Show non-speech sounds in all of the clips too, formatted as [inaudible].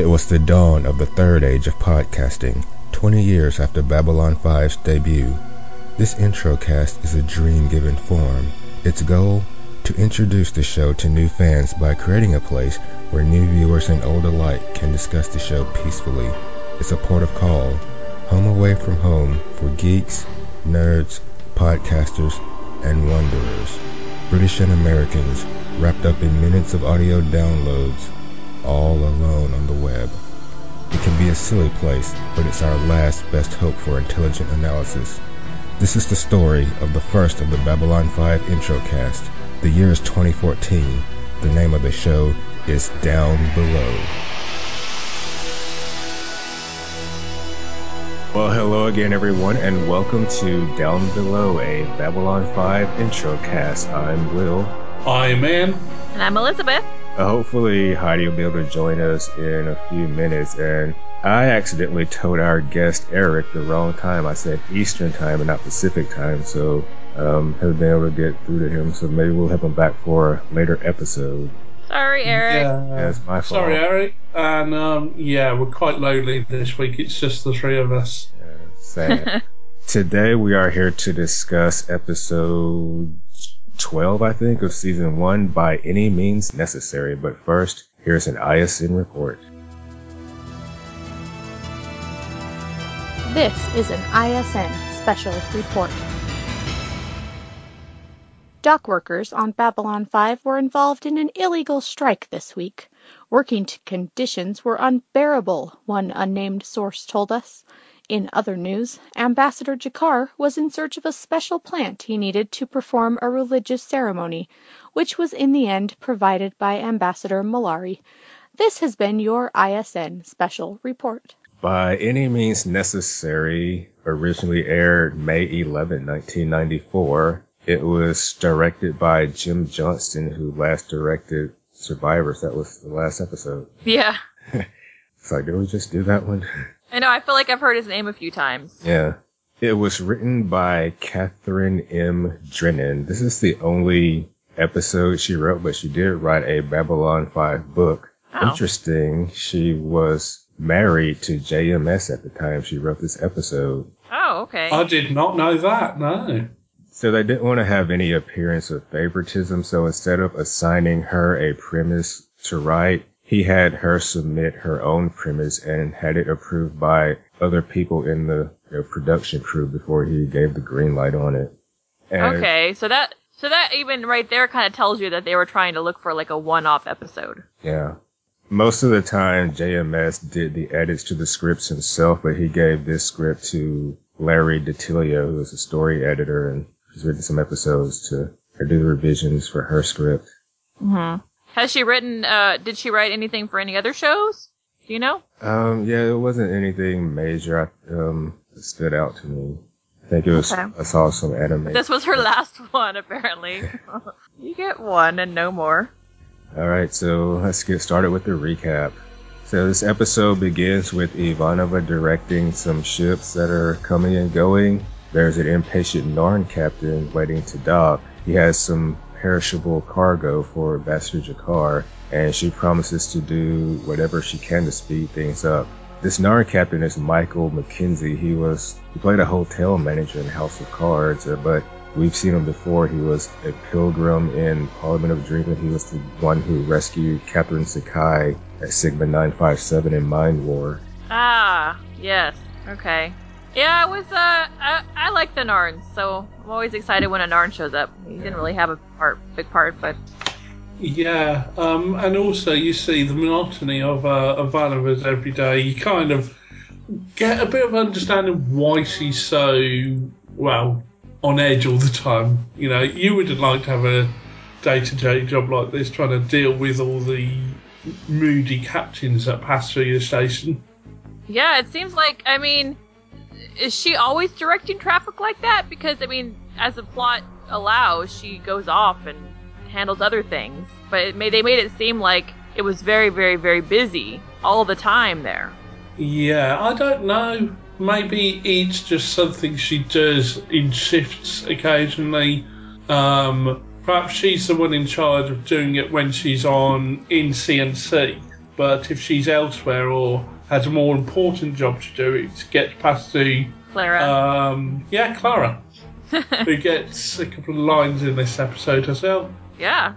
It was the dawn of the third age of podcasting, 20 years after Babylon 5's debut. This intro cast is a dream given form. Its goal? To introduce the show to new fans by creating a place where new viewers and old alike can discuss the show peacefully. It's a port of call, home away from home for geeks, nerds, podcasters, and wanderers. British and Americans wrapped up in minutes of audio downloads all alone on the web. It can be a silly place, but it's our last best hope for intelligent analysis. This is the story of the first of the Babylon 5 introcast. The year is 2014. The name of the show is Down Below. Well, hello again, everyone, and welcome to Down Below, a Babylon 5 introcast. I'm Will. I'm Ann. And I'm Elizabeth. Hopefully, Heidi will be able to join us in a few minutes. And I accidentally told our guest Eric the wrong time. I said Eastern time and not Pacific time, so um, haven't been able to get through to him. So maybe we'll have him back for a later episode. Sorry, Eric. Yeah, That's my fault. Sorry, Eric. And um, yeah, we're quite lonely this week. It's just the three of us. Yeah, sad. [laughs] Today we are here to discuss episode 12, I think, of season 1 by any means necessary. But first, here's an ISN report. This is an ISN special report. Dock workers on Babylon 5 were involved in an illegal strike this week. Working conditions were unbearable, one unnamed source told us. In other news, Ambassador G'Kar was in search of a special plant he needed to perform a religious ceremony, which was in the end provided by Ambassador Mollari. This has been your ISN special report. By Any Means Necessary originally aired May 11, 1994. It was directed by Jim Johnston, who last directed Survivors. That was the last episode. Yeah. It's like, did we just do that one? [laughs] I know, I feel like I've heard his name a few times. Yeah. It was written by Kathryn M. Drennan. This is the only episode she wrote, but she did write a Babylon 5 book. Oh. Interesting, she was married to JMS at the time she wrote this episode. Oh, okay. I did not know that. No. So they didn't want to have any appearance of favoritism, so instead of assigning her a premise to write, he had her submit her own premise and had it approved by other people in the production crew before he gave the green light on it. And okay, so that so that even right there kind of tells you that they were trying to look for like a one-off episode. Yeah. Most of the time, JMS did the edits to the scripts himself, but he gave this script to Larry DiTillio, who was a story editor, and she's written some episodes to do the revisions for her script. hmm Has she written? uh Did she write anything for any other shows? Do you know? Um, yeah, it wasn't anything major um, that stood out to me. I think it was, Okay. I saw some anime. This was her last [laughs] one, apparently. [laughs] you get one and no more. Alright, so let's get started with the recap. So this episode begins with Ivanova directing some ships that are coming and going. There's an impatient Narn captain waiting to dock. He has some perishable cargo for Ambassador G'Kar, and she promises to do whatever she can to speed things up. This Narn captain is Michael McKenzie. He was he played a hotel manager in House of Cards, uh, but we've seen him before. He was a pilgrim in Parliament of Dreamland. He was the one who rescued Catherine Sakai at Sigma 957 in Mind War. Ah, yes. Okay. Yeah, it was. Uh, I, I like the Narns, so I'm always excited when a Narn shows up. He didn't really have a part, big part, but Yeah. Um, and also, you see the monotony of uh, of Vanova's every day. You kind of get a bit of understanding why she's so well on edge all the time. You know, you would like to have a day to day job like this, trying to deal with all the moody captains that pass through your station. yeah, it seems like. I mean, is she always directing traffic like that? Because I mean, as the plot allows, she goes off and handles other things. But they made it seem like it was very, very, very busy all the time there. Yeah, I don't know. Maybe it's just something she does in shifts occasionally. Um, perhaps she's the one in charge of doing it when she's on in C&C. but if she's elsewhere or has a more important job to do, it gets past the Clara. um, yeah, Clara, [laughs] who gets a couple of lines in this episode herself. yeah.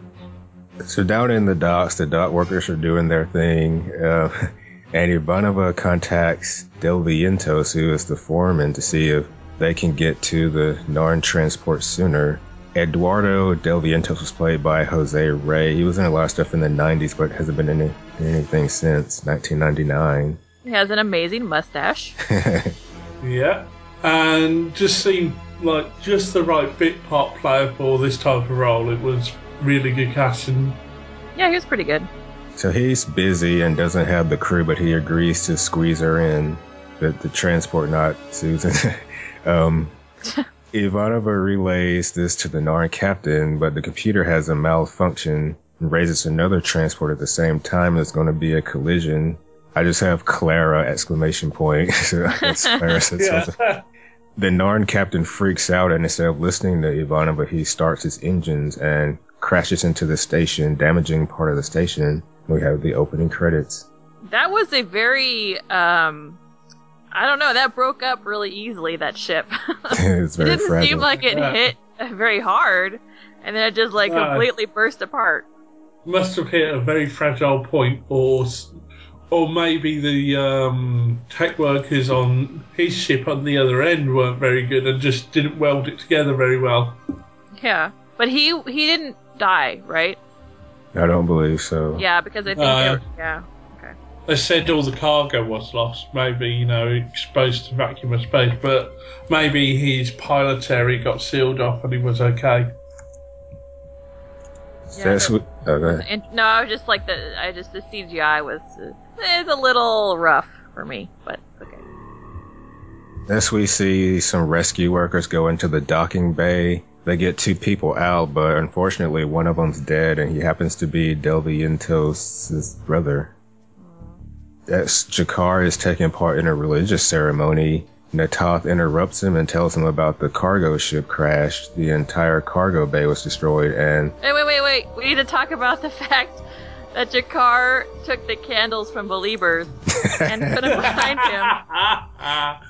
So down in the docks, the dock workers are doing their thing, uh, [laughs] and Ivanova contacts Del Vientos, who is the foreman, to see if they can get to the Narn transport sooner. Eduardo Del Vientos was played by Jose Rey. He was in a lot of stuff in the 90s, but hasn't been in any- in anything since 1999. He has an amazing mustache. [laughs] Yeah, and just seemed like just the right bit part player for this type of role. It was really good casting. Yeah, he was pretty good. So he's busy and doesn't have the crew, but he agrees to squeeze her in. The, the transport, not Susan. [laughs] um, [laughs] Ivanova relays this to the Narn captain, but the computer has a malfunction and raises another transport at the same time. There's going to be a collision. I just have Clara exclamation point. [laughs] so [laughs] Clara said something. Yeah, The Narn captain freaks out and instead of listening to Ivanova, he starts his engines and crashes into the station, damaging part of the station. We have the opening credits. That was a very um I don't know, that broke up really easily that ship. [laughs] it's it didn't fragile. seem like it Yeah. hit very hard and then it just like No. completely burst apart. must have hit a very fragile point, or or maybe the um, tech workers on his ship on the other end weren't very good and just didn't weld it together very well. Yeah. But he he didn't die, right? I don't believe so. Yeah, because I think Uh, they were, yeah. They said all the cargo was lost, maybe, you know, exposed to vacuum of space, but maybe his pilot area got sealed off and he was okay. Yeah, That's but- what. Oh, go ahead. And, no, I was just like the I just the CGI was uh, it's a little rough for me, but okay. Next, we see some rescue workers go into the docking bay. They get two people out, but unfortunately, one of them's dead, and he happens to be Del Vientos' brother. As G'Kar is taking part in a religious ceremony, Na'Toth interrupts him and tells him about the cargo ship crash. The entire cargo bay was destroyed, and Hey, wait, wait, wait. We need to talk about the [laughs] fact that G'Kar took the candles from Believers and put them behind him. [laughs]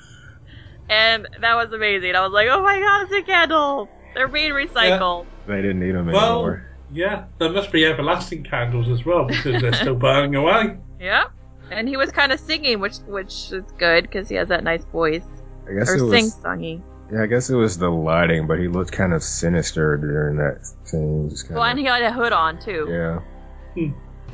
And that was amazing. I was like, oh my god, it's a candle! They're being recycled. they didn't need him well, anymore. yeah, there must be everlasting candles as well because they're still burning away. [laughs] Yeah. And he was kind of singing, which which is good because he has that nice voice. I guess or it sing was. songy. Yeah, I guess it was the lighting, but he looked kind of sinister during that scene. Just kind Well, and he had a hood on too. yeah.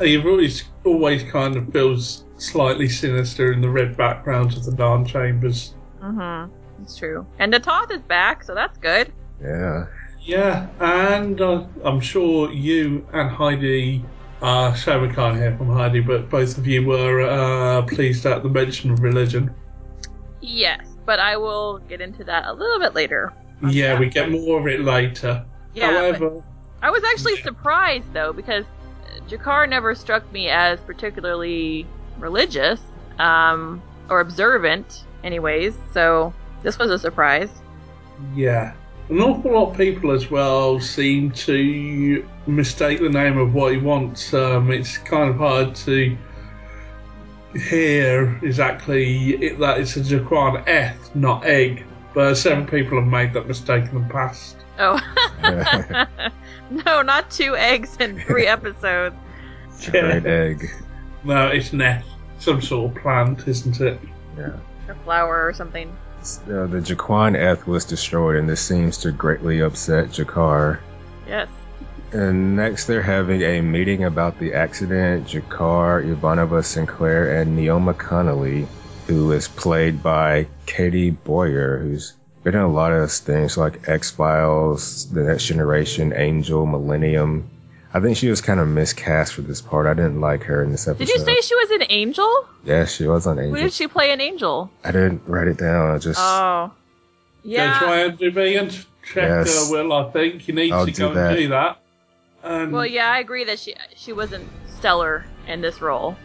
You've always always kind of feels slightly sinister in the red backgrounds of the Narn Chambers. Mm-hmm. It's true. And the Na'Toth is back, so that's good. Yeah. Yeah, and uh, I'm sure you and Heidi, uh, can't hear from Heidi, but both of you were uh, pleased at the mention of religion. Yes, but I will get into that a little bit later. Yeah, we get more of it later. Yeah, However, I was actually surprised though because G'Kar never struck me as particularly religious um, or observant, anyways. So this was a surprise. yeah, an awful lot of people as well seem to mistake the name of what he wants. Um, it's kind of hard to hear exactly it, that it's a G'Quan Eth, not egg. But several people have made that mistake in the past. Oh, [laughs] [laughs] no, not two eggs in three [laughs] episodes. Red egg. No, it's Neth. Some sort of plant, isn't it? Yeah. A flower or something. Uh, the G'Quan Eth was destroyed, and this seems to greatly upset G'Kar. Yes. And next, they're having a meeting about the accident. G'Kar, Ivanova Sinclair, and Neeoma Connally, who is played by Katy Boyer, who's been in a lot of things like X Files, The Next Generation, Angel, Millennium. I think she was kind of miscast for this part. I didn't like her in this episode. Did you say she was an angel? Yeah, she was on Who Angel. did she play an angel? I didn't write it down. I just. Oh. Go Yeah. try IMDb and check Yes. uh, Will. I think you need I'll to go that. and do that. And Well, yeah, I agree that she she wasn't stellar in this role.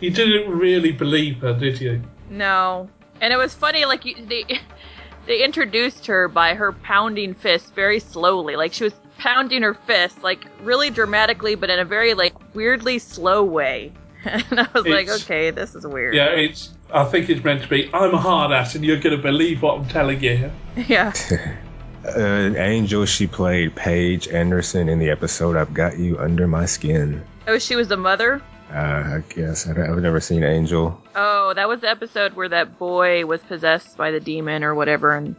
you didn't really believe her, did you? No, and it was funny. Like you, they [laughs] they introduced her by her pounding fists very slowly. Like she was pounding her fist like really dramatically, but in a very like weirdly slow way. [laughs] and I was like, okay, this is weird. Yeah, it's. I think it's meant to be. I'm a hard ass, and you're going to believe what I'm telling you. [laughs] Yeah. Uh, Angel, she played Paige Anderson in the episode I've Got You Under My Skin. Oh, she was the mother. Uh, I guess I don't- I've never seen Angel. Oh, that was the episode where that boy was possessed by the demon or whatever. And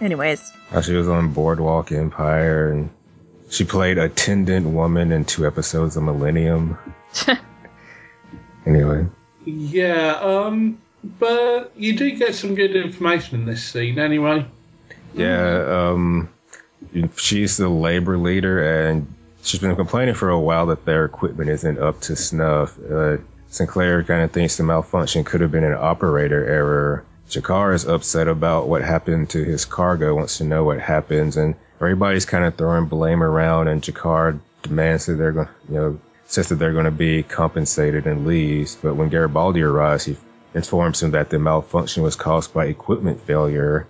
anyways, Uh, she was on Boardwalk Empire, and she played attendant woman in two episodes of Millennium. [laughs] Anyway, Yeah, um, but you do get some good information in this scene anyway. Yeah, um, she's the labor leader, and she's been complaining for a while that their equipment isn't up to snuff. Uh, Sinclair kind of thinks the malfunction could have been an operator error. G'Kar is upset about what happened to his cargo, wants to know what happens, and everybody's kind of throwing blame around, and G'Kar demands that they're going, you know, says that they're going to be compensated and leaves. But when Garibaldi arrives, he informs him that the malfunction was caused by equipment failure,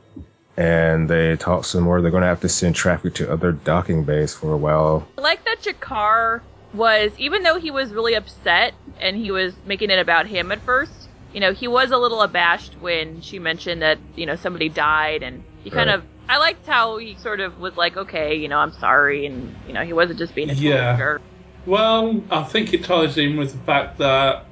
and they talk some more. They're going to have to send traffic to other docking bays for a while. I like that G'Kar was, even though he was really upset and he was making it about him at first, you know, he was a little abashed when she mentioned that, you know, somebody died and he kind Right. of, I liked how he sort of was like, okay, you know, I'm sorry. And, you know, he wasn't just being a total Yeah. Well, I think it ties in with the fact that,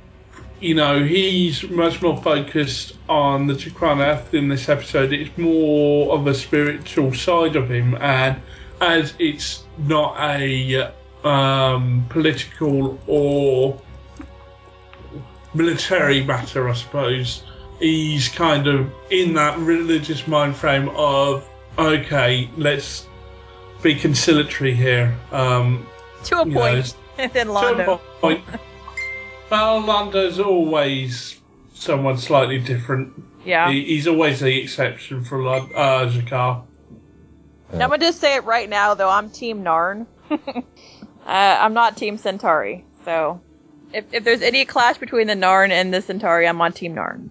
you know, he's much more focused on the F in this episode. It's more of a spiritual side of him, and as it's not a um, political or military matter, I suppose, he's kind of in that religious mind frame of, okay, let's be conciliatory here. Um, To a know, point. And [laughs] then to a point. Well, Londo's always someone slightly different. Yeah. He, he's always the exception for Lon- uh, G'Kar. Now, I'm gonna just say it right now, though. I'm Team Narn. [laughs] uh, I'm not Team Centauri. So, if, if there's any clash between the Narn and the Centauri, I'm on Team Narn.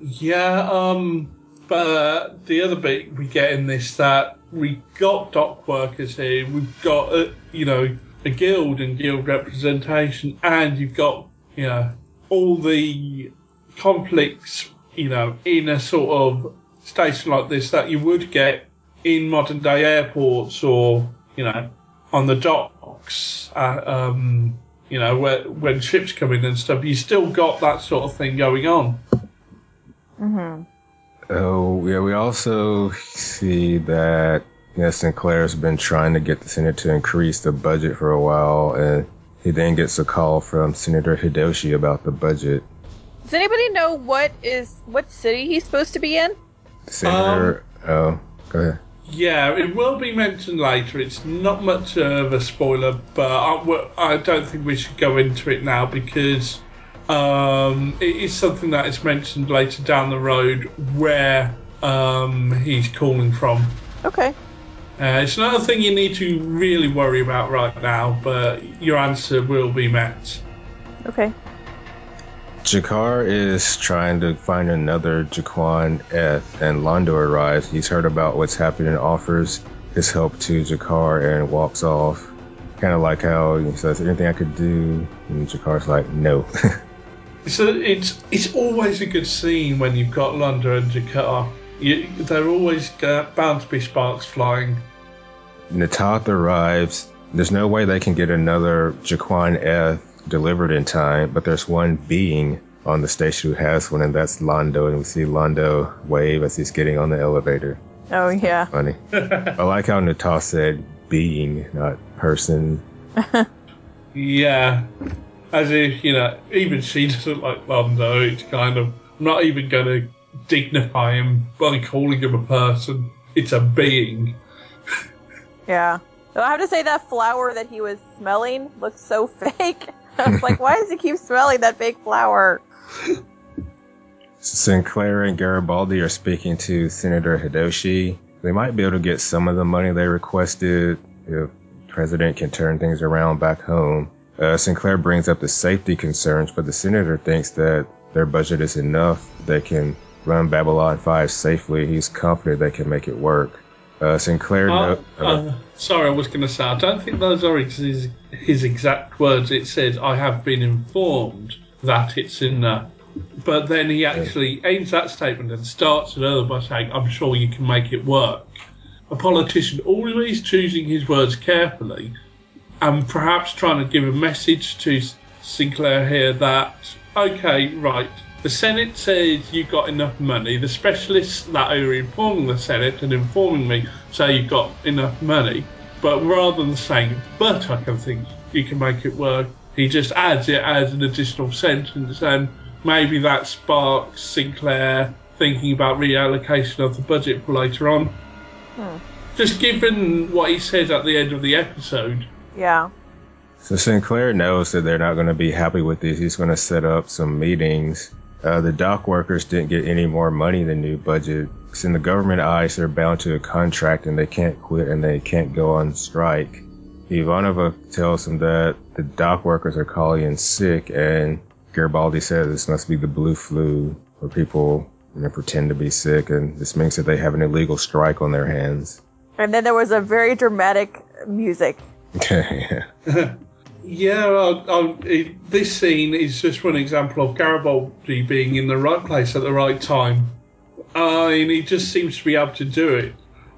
Yeah, um, but uh, the other bit we get in this that we got dock workers here, we've got uh, you know a guild and guild representation, and you've got you know all the conflicts you know in a sort of station like this that you would get in modern day airports or you know on the docks. Uh, um, you know, where, when ships come in and stuff, you still got that sort of thing going on. Mm-hmm. Oh, yeah, we also see that you know, Sinclair's been trying to get the Senate to increase the budget for a while, and he then gets a call from Senator Hidoshi about the budget. Does anybody know what is what city he's supposed to be in? The Senator, oh, go ahead. Yeah, it will be mentioned later. It's not much of a spoiler, but I, I don't think we should go into it now because um, it is something that is mentioned later down the road where um, he's calling from. Okay. Uh, it's not a thing you need to really worry about right now, but your answer will be met. Okay. G'Kar is trying to find another G'Quan Eth, and Londo arrives. He's heard about what's happening, and offers his help to G'Kar, and walks off. Kind of like how he says, "Anything I could do?" And G'Kar's like, "No." [laughs] So it's it's always a good scene when you've got London and Jakarta. You, they're always uh, bound to be sparks flying. Na'Toth arrives. There's no way they can get another G'Quan Eth delivered in time, but there's one being on the station who has one, and that's Londo. And we see Londo wave as he's getting on the elevator. Oh yeah. Funny. [laughs] I like how Na'Toth said being, not person. [laughs] Yeah, as if you know, even she doesn't like Londo. It's kind of I'm not even going to dignify him by calling him a person. It's a being. Yeah. Though I have to say that flower that he was smelling looked so [laughs] fake. I was like, why does he keep smelling that fake flower? Sinclair and Garibaldi are speaking to Senator Hidoshi. They might be able to get some of the money they requested if President can turn things around back home. Uh, Sinclair brings up the safety concerns, but the senator thinks that their budget is enough. They can run Babylon 5 safely. He's confident they can make it work. Uh, Sinclair. Uh, no- uh, sorry, I was going to say, I don't think those are his, his exact words. It says, I have been informed that it's in there. But then he actually ends that statement and starts another by saying, I'm sure you can make it work. A politician always choosing his words carefully and perhaps trying to give a message to Sinclair here that, okay, right, the Senate says you've got enough money. The specialists that are informing the Senate and informing me say you've got enough money. But rather than saying, but I can think you can make it work, he just adds it as an additional sentence and maybe that sparks Sinclair thinking about reallocation of the budget for later on. Hmm. Just given what he says at the end of the episode, Yeah. So Sinclair knows that they're not going to be happy with this. He's going to set up some meetings. Uh, the dock workers didn't get any more money in the new budget. 'Cause in the government eyes, they're bound to a contract and they can't quit and they can't go on strike. Ivanova tells them that the dock workers are calling in sick and Garibaldi says this must be the blue flu where people you know, pretend to be sick and this means that they have an illegal strike on their hands. And then there was a very dramatic music. [laughs] yeah. [laughs] Yeah, I, I, it, this scene is just one example of Garibaldi being in the right place at the right time. I mean, he just seems to be able to do it.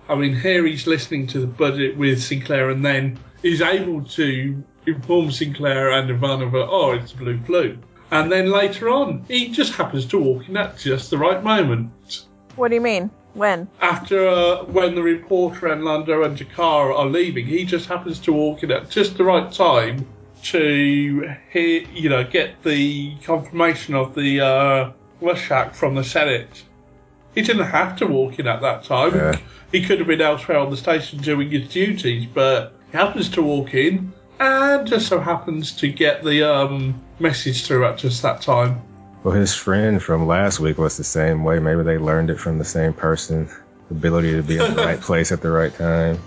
I mean, here he's listening to the budget with Sinclair and then he's able to inform Sinclair and Ivanova, oh, it's blue flu. And then later on, he just happens to walk in at just the right moment. What do you mean? When? After uh, when the reporter and Londo and G'Kar are leaving, he just happens to walk in at just the right time to hear, you know, get the confirmation of the uh, rush act from the Senate. He didn't have to walk in at that time. Yeah. He could have been elsewhere on the station doing his duties, but he happens to walk in and just so happens to get the um, message through at just that time. Well, his friend from last week was the same way. Maybe they learned it from the same person. The ability to be in the [laughs] right place at the right time.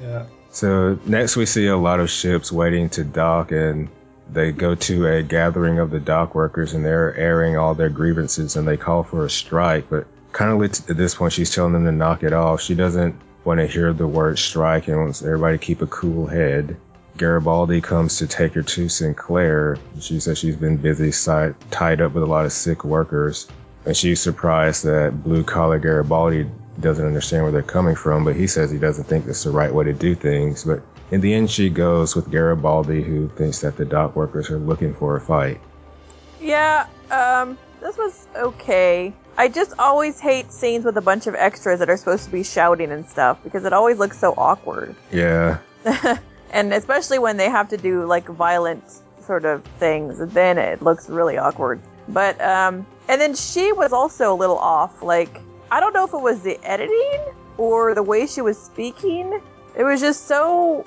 Yeah. So next we see a lot of ships waiting to dock and they go to a gathering of the dock workers and they're airing all their grievances and they call for a strike. But kind of at this point she's telling them to knock it off. She doesn't want to hear the word strike and wants everybody to keep a cool head. Garibaldi comes to take her to Sinclair. She says she's been busy tied up with a lot of sick workers. And she's surprised that blue collar Garibaldi doesn't understand where they're coming from, but he says he doesn't think that's the right way to do things. But in the end, she goes with Garibaldi, who thinks that the dock workers are looking for a fight. Yeah, um, this was okay. I just always hate scenes with a bunch of extras that are supposed to be shouting and stuff because it always looks so awkward. Yeah, [laughs] and especially when they have to do like violent sort of things, then it looks really awkward. But um and then she was also a little off. Like I don't know if it was the editing or the way she was speaking. It was just so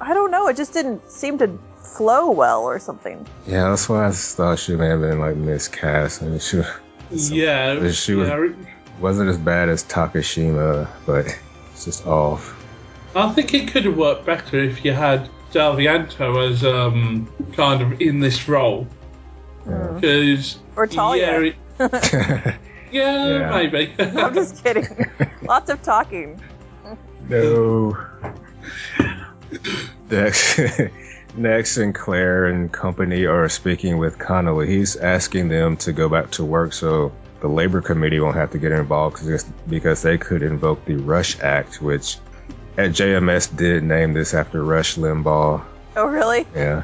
I don't know, it just didn't seem to flow well or something. yeah, that's why I thought she may have been like miscast. I mean, she Yeah. she was- yeah. wasn't as bad as Takashima, but it's just off. I think it could have worked better if you had Dalvianto as um, kind of in this role. Because Or Talia. Yeah, it- [laughs] [laughs] yeah, Yeah. maybe. No, [laughs] [laughs] I'm just kidding. [laughs] Lots of talking. No. Next, next, Claire and company are speaking with Connally. He's asking them to go back to work so the labor committee won't have to get involved 'cause- because they could invoke the Rush Act, which at JMS did name this after Rush Limbaugh. Oh really? Yeah.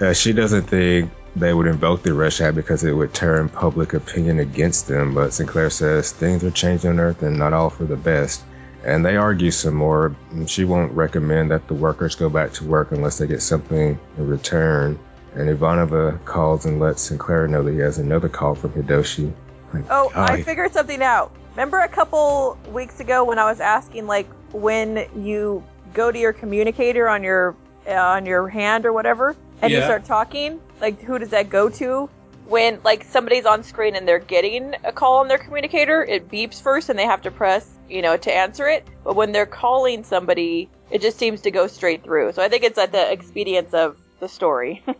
Uh, she doesn't think they would invoke the Rush Act because it would turn public opinion against them, but Sinclair says things are changing on Earth and not all for the best. And they argue some more. She won't recommend that the workers go back to work unless they get something in return. And Ivanova calls and lets Sinclair know that he has another call from Hidoshi. Like, Oh, I figured something out. Remember a couple weeks ago when I was asking like when you go to your communicator on your uh, on your hand or whatever and you start talking, like who does that go to? When like somebody's on screen and they're getting a call on their communicator, it beeps first and they have to press, you know, to answer it. But when they're calling somebody, it just seems to go straight through. So I think it's at the expedience of the story. [laughs]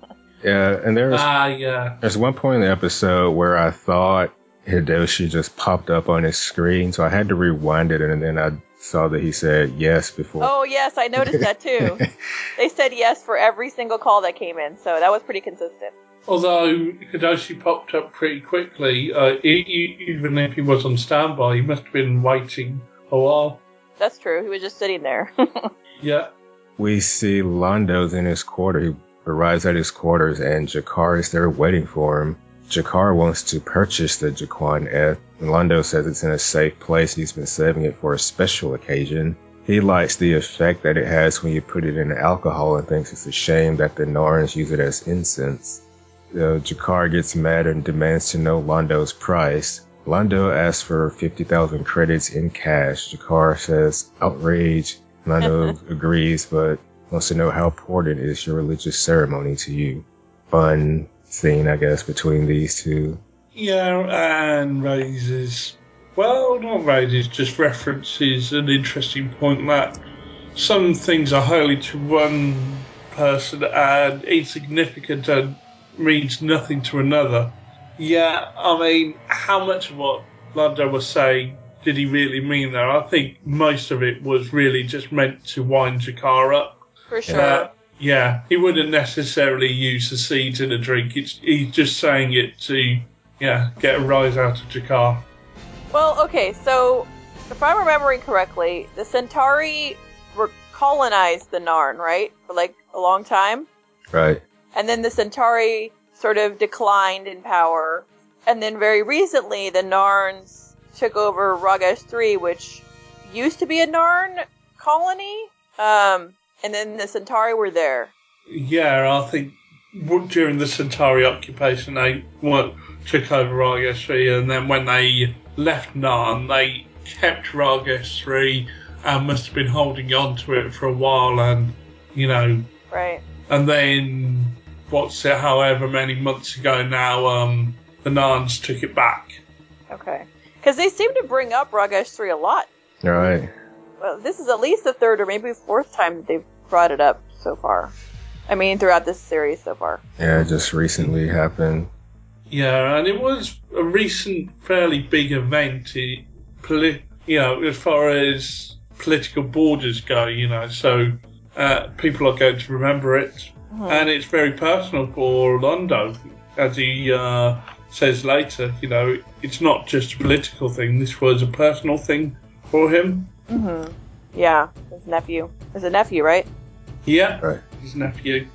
Yeah, and there's Ah, yeah. There's one point in the episode where I thought Hidoshi just popped up on his screen, so I had to rewind it, and then I saw that he said yes before. Oh yes, I noticed that too. [laughs] they said yes for every single call that came in, so that was pretty consistent. Although Hidoshi popped up pretty quickly, uh, e- e- even if he was on standby, he must have been waiting a while. That's true. He was just sitting there. [laughs] Yeah. We see Londo's in his quarter. He arrives at his quarters, and G'Kar is there waiting for him. G'Kar wants to purchase the G'Quan Eth. Londo says it's in a safe place. And he's been saving it for a special occasion. He likes the effect that it has when you put it in alcohol and thinks it's a shame that the Narns use it as incense. Uh, G'Kar gets mad and demands to know Londo's price. Londo asks for 50,000 credits in cash. G'Kar says, outrage. Londo [laughs] agrees, but wants to know how important is your religious ceremony to you. Fun scene, I guess, between these two. Yeah, and raises. Well, not raises, just references an interesting point that some things are holy to one person and insignificant and means nothing to another. Yeah, I mean, how much of what Londo was saying did he really mean there? I think most of it was really just meant to wind G'Kar up. For sure. Uh, yeah, he wouldn't necessarily use the seeds in a drink. It's, he's just saying it to, yeah, get a rise out of G'Kar. Well, okay, so if I'm remembering correctly, the Centauri were colonized the Narn, right? For like a long time. Right. And then the Centauri sort of declined in power. And then very recently, the Narns took over Ragesh 3, which used to be a Narn colony. Um, and then the Centauri were there. Yeah, I think during the Centauri occupation, they wa- took over Ragesh 3, and then when they left Narn, they kept Ragesh 3 and must have been holding on to it for a while, and, you know, Right. and then, what's it, however many months ago now, um, the Narns took it back. Okay. Because they seem to bring up Ragesh 3 a lot. All right. Well, this is at least the third or maybe fourth time that they've brought it up so far. I mean, throughout this series so far. Yeah, it just recently happened. Yeah, and it was a recent, fairly big event, i- poli- you know, as far as political borders go, you know, so uh, people are going to remember it. And it's very personal for Londo, as he uh, says later, you know, it's not just a political thing, this was a personal thing for him. Hmm Yeah, his nephew. His a nephew, right? Yeah, Right. his nephew.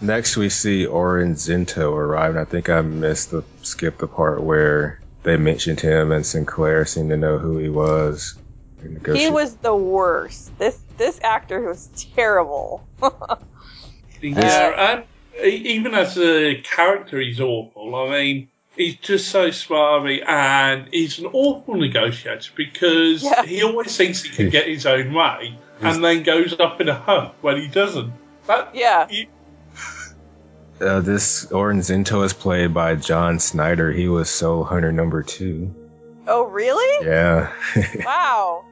Next, we see Orin Zento arrive. and I think I missed the skip the part where they mentioned him, and Sinclair seemed to know who he was. He was the worst. This this actor was terrible. [laughs] Yeah, and e- even as a character, he's awful. I mean, he's just so smarmy, and he's an awful negotiator because Yeah. he always thinks he can get his own way, and then goes up in a huff when he doesn't. That, Yeah. you- Uh, this Orin Zento is played by John Snyder. He was Soul Hunter number two. Oh, really? Yeah. [laughs] Wow.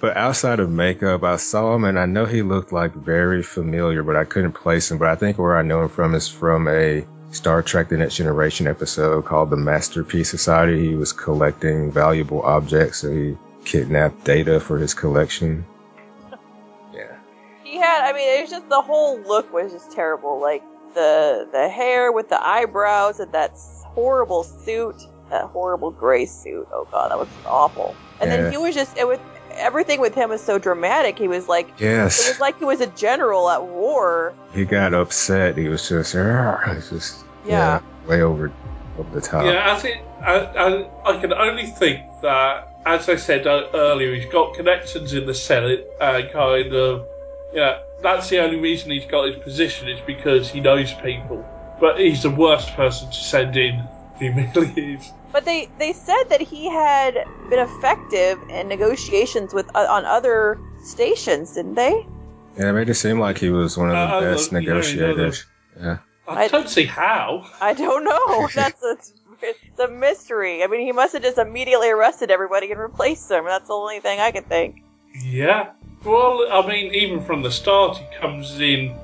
but outside of makeup, I saw him and I know he looked like very familiar, but I couldn't place him. But I think where I know him from is from a Star Trek The Next Generation episode called The Masterpiece Society. He was collecting valuable objects, so he kidnapped data for his collection. [laughs] Yeah. He had. I mean, it was just the whole look was just terrible. Like the the hair with the eyebrows and that horrible suit, that horrible gray suit. Oh god, that was awful. And Yeah. then he was just it was everything with him was so dramatic. He was like. Yes, it was like he was a general at war. He got upset. He was just, "Argh." it's just, Yeah. way over, over the top. yeah, as it, I, I, I can only think that, as I said uh, earlier, he's got connections in the Senate, and kind of, yeah, that's the only reason he's got his position is because he knows people. But he's the worst person to send in. He really is. But they they said that he had been effective in negotiations with uh, on other stations, didn't they? Yeah, it made it seem like he was one of the Uh, best look- yeah, negotiators. Yeah. I, I- don't see how. I don't know. [laughs] That's a, it's a mystery. I mean, he must have just immediately arrested everybody and replaced them. That's the only thing I could think. Yeah. Well, I mean, even from the start, he comes in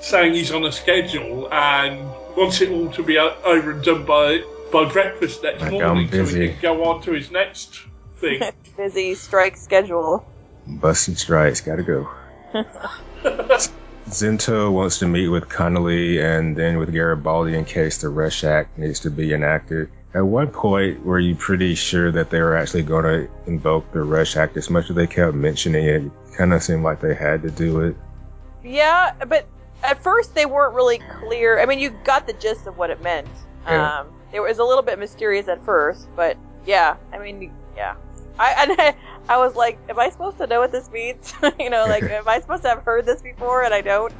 saying he's on a schedule and wants it all to be over and done by by breakfast next Like, I'm morning, so he can go on to his next thing. [laughs] Busy strike schedule. busting strikes, gotta go. [laughs] Zento wants to meet with Connally and then with Garibaldi in case the Rush Act needs to be enacted. At one point, were you pretty sure that they were actually going to invoke the Rush Act as much as they kept mentioning it? it kind of seemed like they had to do it. Yeah, but at first they weren't really clear. I mean, you got the gist of what it meant. Yeah. Um, it was a little bit mysterious at first, but yeah, I mean, yeah. I [laughs] and I, I was like, am I supposed to know what this means? [laughs] you know, like, [laughs] am I supposed to have heard this before and I don't?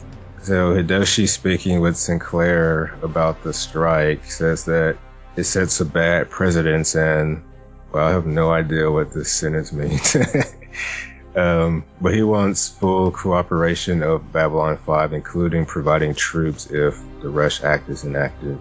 So Hidoshi speaking with Sinclair about the strike says that it sets a bad precedence and well, I have no idea what this sentence means. Um, but he wants full cooperation of Babylon 5, including providing troops if the Rush Act is enacted.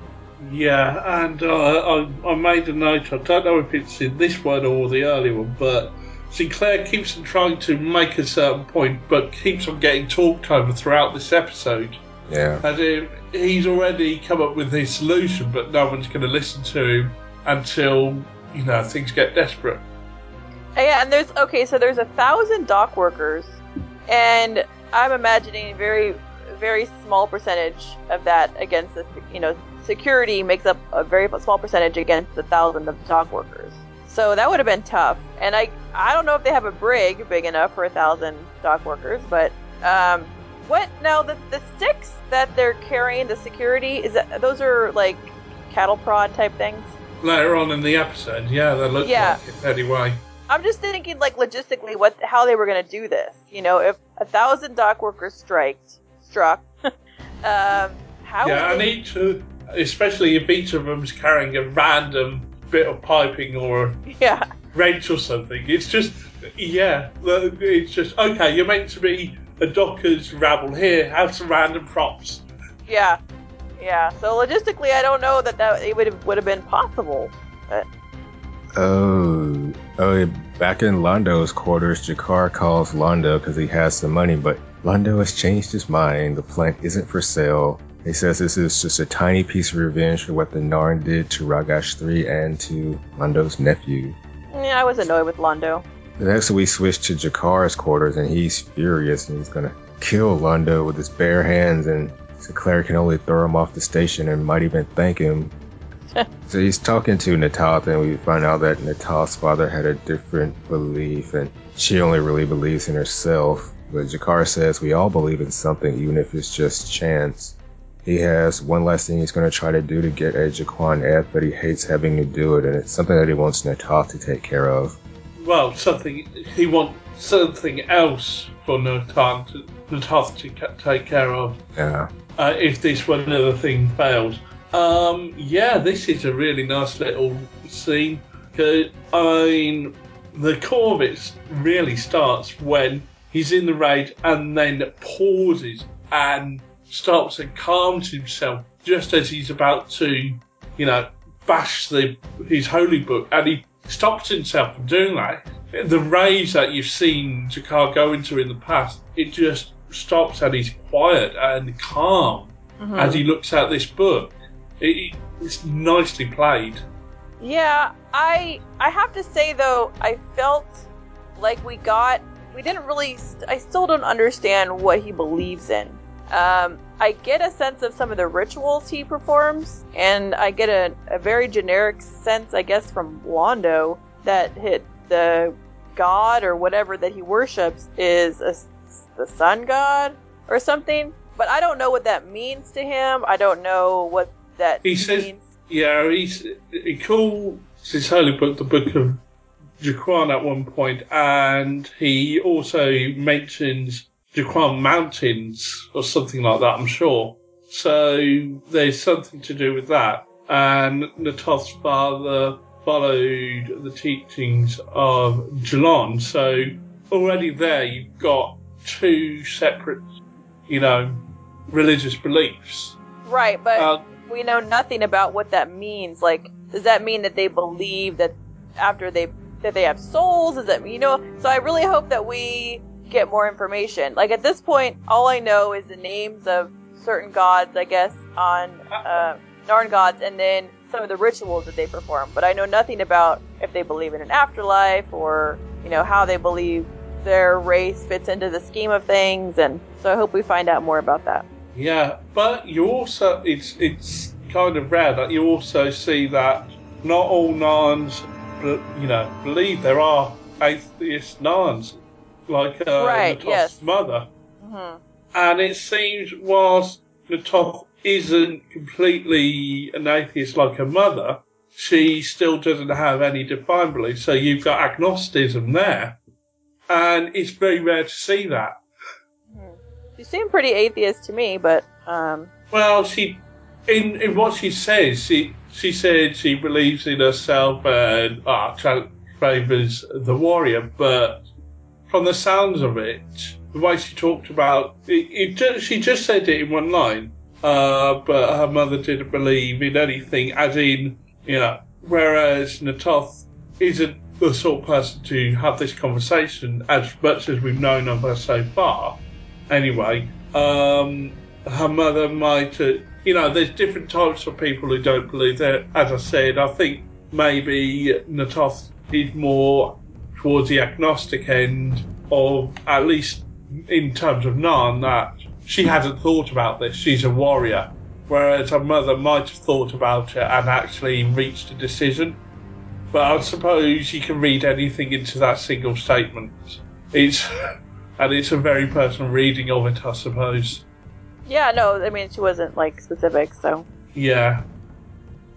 Yeah, and uh, I, I made a note. I don't know if it's in this one or the earlier one, but Sinclair keeps on trying to make a certain point, but keeps on getting talked over throughout this episode. Yeah. As if he's already come up with his solution, but no one's going to listen to him until you know things get desperate. Yeah, and there's okay, so there's a thousand dock workers, and I'm imagining a very, very small percentage of that against the, you know, security makes up a very small percentage against the thousand of dock workers. So that would have been tough. And I, I don't know if they have a brig big enough for a thousand dock workers, but um, what now? The the sticks that they're carrying, the security is that those are like cattle prod type things. Later on in the episode, yeah, that looks Yeah. like it anyway. I'm just thinking, like logistically, what how they were going to do this. You know, if a thousand dock workers striked, struck, [laughs] um, how? yeah, would and they- each, uh, especially if each of them's carrying a random bit of piping or [laughs] yeah, wrench or something. It's just, yeah, it's just okay. You're meant to be a docker's rabble here. Have some random props. yeah, yeah. So logistically, I don't know that that it would have would have been possible. Oh, oh! Back in Londo's quarters, G'Kar calls Londo because he has some money, but Londo has changed his mind. The plant isn't for sale. He says this is just a tiny piece of revenge for what the Narn did to Ragesh 3 and to Londo's nephew. Yeah, I was annoyed with Londo. Next, we switch to G'Kar's quarters, and he's furious, and he's gonna kill Londo with his bare hands, and Sinclair can only throw him off the station and might even thank him. So he's talking to Na'Toth, and we find out that Na'Toth's father had a different belief, and she only really believes in herself. But G'Kar says we all believe in something, even if it's just chance. He has one last thing he's going to try to do to get at G'Quan Eth, but he hates having to do it, and it's something that he wants Na'Toth to take care of. Well, something he wants something else for Na'Toth to, to take care of. Yeah. uh, if this one other thing fails. Um, yeah, this is a really nice little scene. 'cause, I mean, the core of it really starts when he's in the rage and then pauses and stops and calms himself just as he's about to, you know, bash the his holy book, and he stops himself from doing that. The rage that you've seen G'Kar go into in the past, it just stops and he's quiet and calm Mhm. as he looks at this book. It, it's nicely played. Yeah, I I have to say though, I felt like we got we didn't really I still don't understand what he believes in. Um, I get a sense of some of the rituals he performs, and I get a, a very generic sense, I guess, from Londo that hit the god or whatever that he worships is a, the sun god or something. But I don't know what that means to him. I don't know what that He says- means. Yeah, he's, he calls his holy book the Book of G'Quan at one point, and he also mentions G'Quan Mountains or something like that, I'm sure. So there's something to do with that. And Na'Toth's father followed the teachings of G'Lan, so already there you've got two separate, you know, religious beliefs. Right, but Uh, we know nothing about what that means. Like, does that mean that they believe that after they that they have souls? Is that you know? So I really hope that we get more information. Like at this point, all I know is the names of certain gods, I guess, on uh, Narn gods, and then some of the rituals that they perform. But I know nothing about if they believe in an afterlife or you know how they believe their race fits into the scheme of things, and so I hope we find out more about that. Yeah, but you also it's it's kind of rare that you also see that not all Narns, you know, believe there are atheist Narns, like uh, Right, yes. mother. hmm And it seems whilst Na'Toth isn't completely an atheist like her mother, she still doesn't have any defined beliefs. So you've got agnosticism there. And it's very rare to see that. She seemed pretty atheist to me, but um, Well, she, in, in what she says, she, she said she believes in herself and uh, favours the warrior, but from the sounds of it, the way she talked about it, it ju- she just said it in one line, uh, but her mother didn't believe in anything, as in, you know, whereas Na'Toth isn't the sort of person to have this conversation as much as we've known of her so far. Anyway, um, her mother might, uh, you know, there's different types of people who don't believe that. As I said, I think maybe Na'Toth is more towards the agnostic end of, at least in terms of Narn, that she hasn't thought about this. She's a warrior. Whereas her mother might have thought about it and actually reached a decision. But I suppose you can read anything into that single statement. It's, [laughs] and it's a very personal reading of it, I suppose. yeah, no, I mean she wasn't like specific, so Yeah.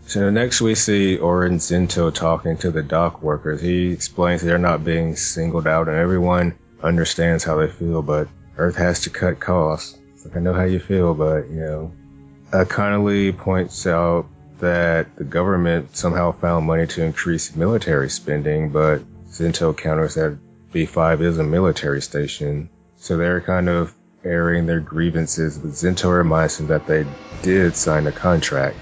So next we see Orin Zento talking to the dock workers. He explains they're not being singled out and everyone understands how they feel, but Earth has to cut costs. It's like I know how you feel, but you know. Uh, Connally points out that the government somehow found money to increase military spending, but Zento counters that B5 is a military station. So they're kind of airing their grievances, but Zento reminds them that they did sign a contract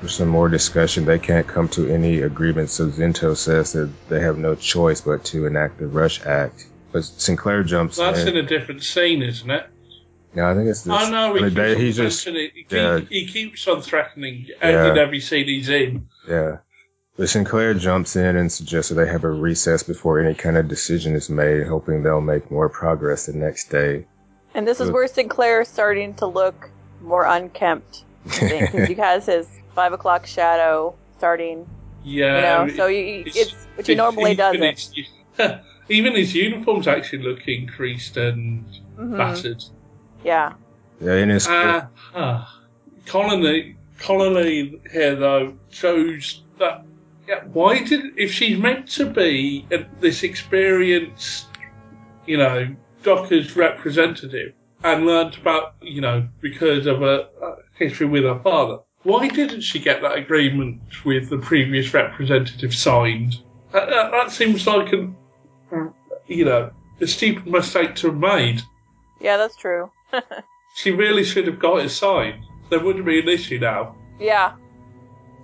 for some more discussion. They can't come to any agreement, so Zento says that they have no choice but to enact the Rush Act. But Sinclair jumps That's in. in a different scene, isn't it? no, I think it's this. Oh, I know he keeps, they- he's just. He, keep- yeah. he keeps on threatening Yeah. in every scene he's in. yeah. But Sinclair jumps in and suggests that they have a recess before any kind of decision is made, hoping they'll make more progress the next day. and this is Good. where Sinclair's starting to look more unkempt. because he [laughs] has his five o'clock shadow starting, Yeah. you know, so you, it's- it's which he normally doesn't. his- [laughs] even his uniforms actually look increased and Mhm. battered. Yeah, yeah, in his Uh, ah. Connally, Connally here though shows that. Yeah, why did if she's meant to be a, this experienced, you know, Docker's representative and learnt about, you know, because of a, a uh, history with her father, why didn't she get that agreement with the previous representative signed? That, that, that seems like an, hmm. you know, a stupid mistake to have made. yeah, that's true. [laughs] She really should have got it signed. There wouldn't be an issue now. Yeah,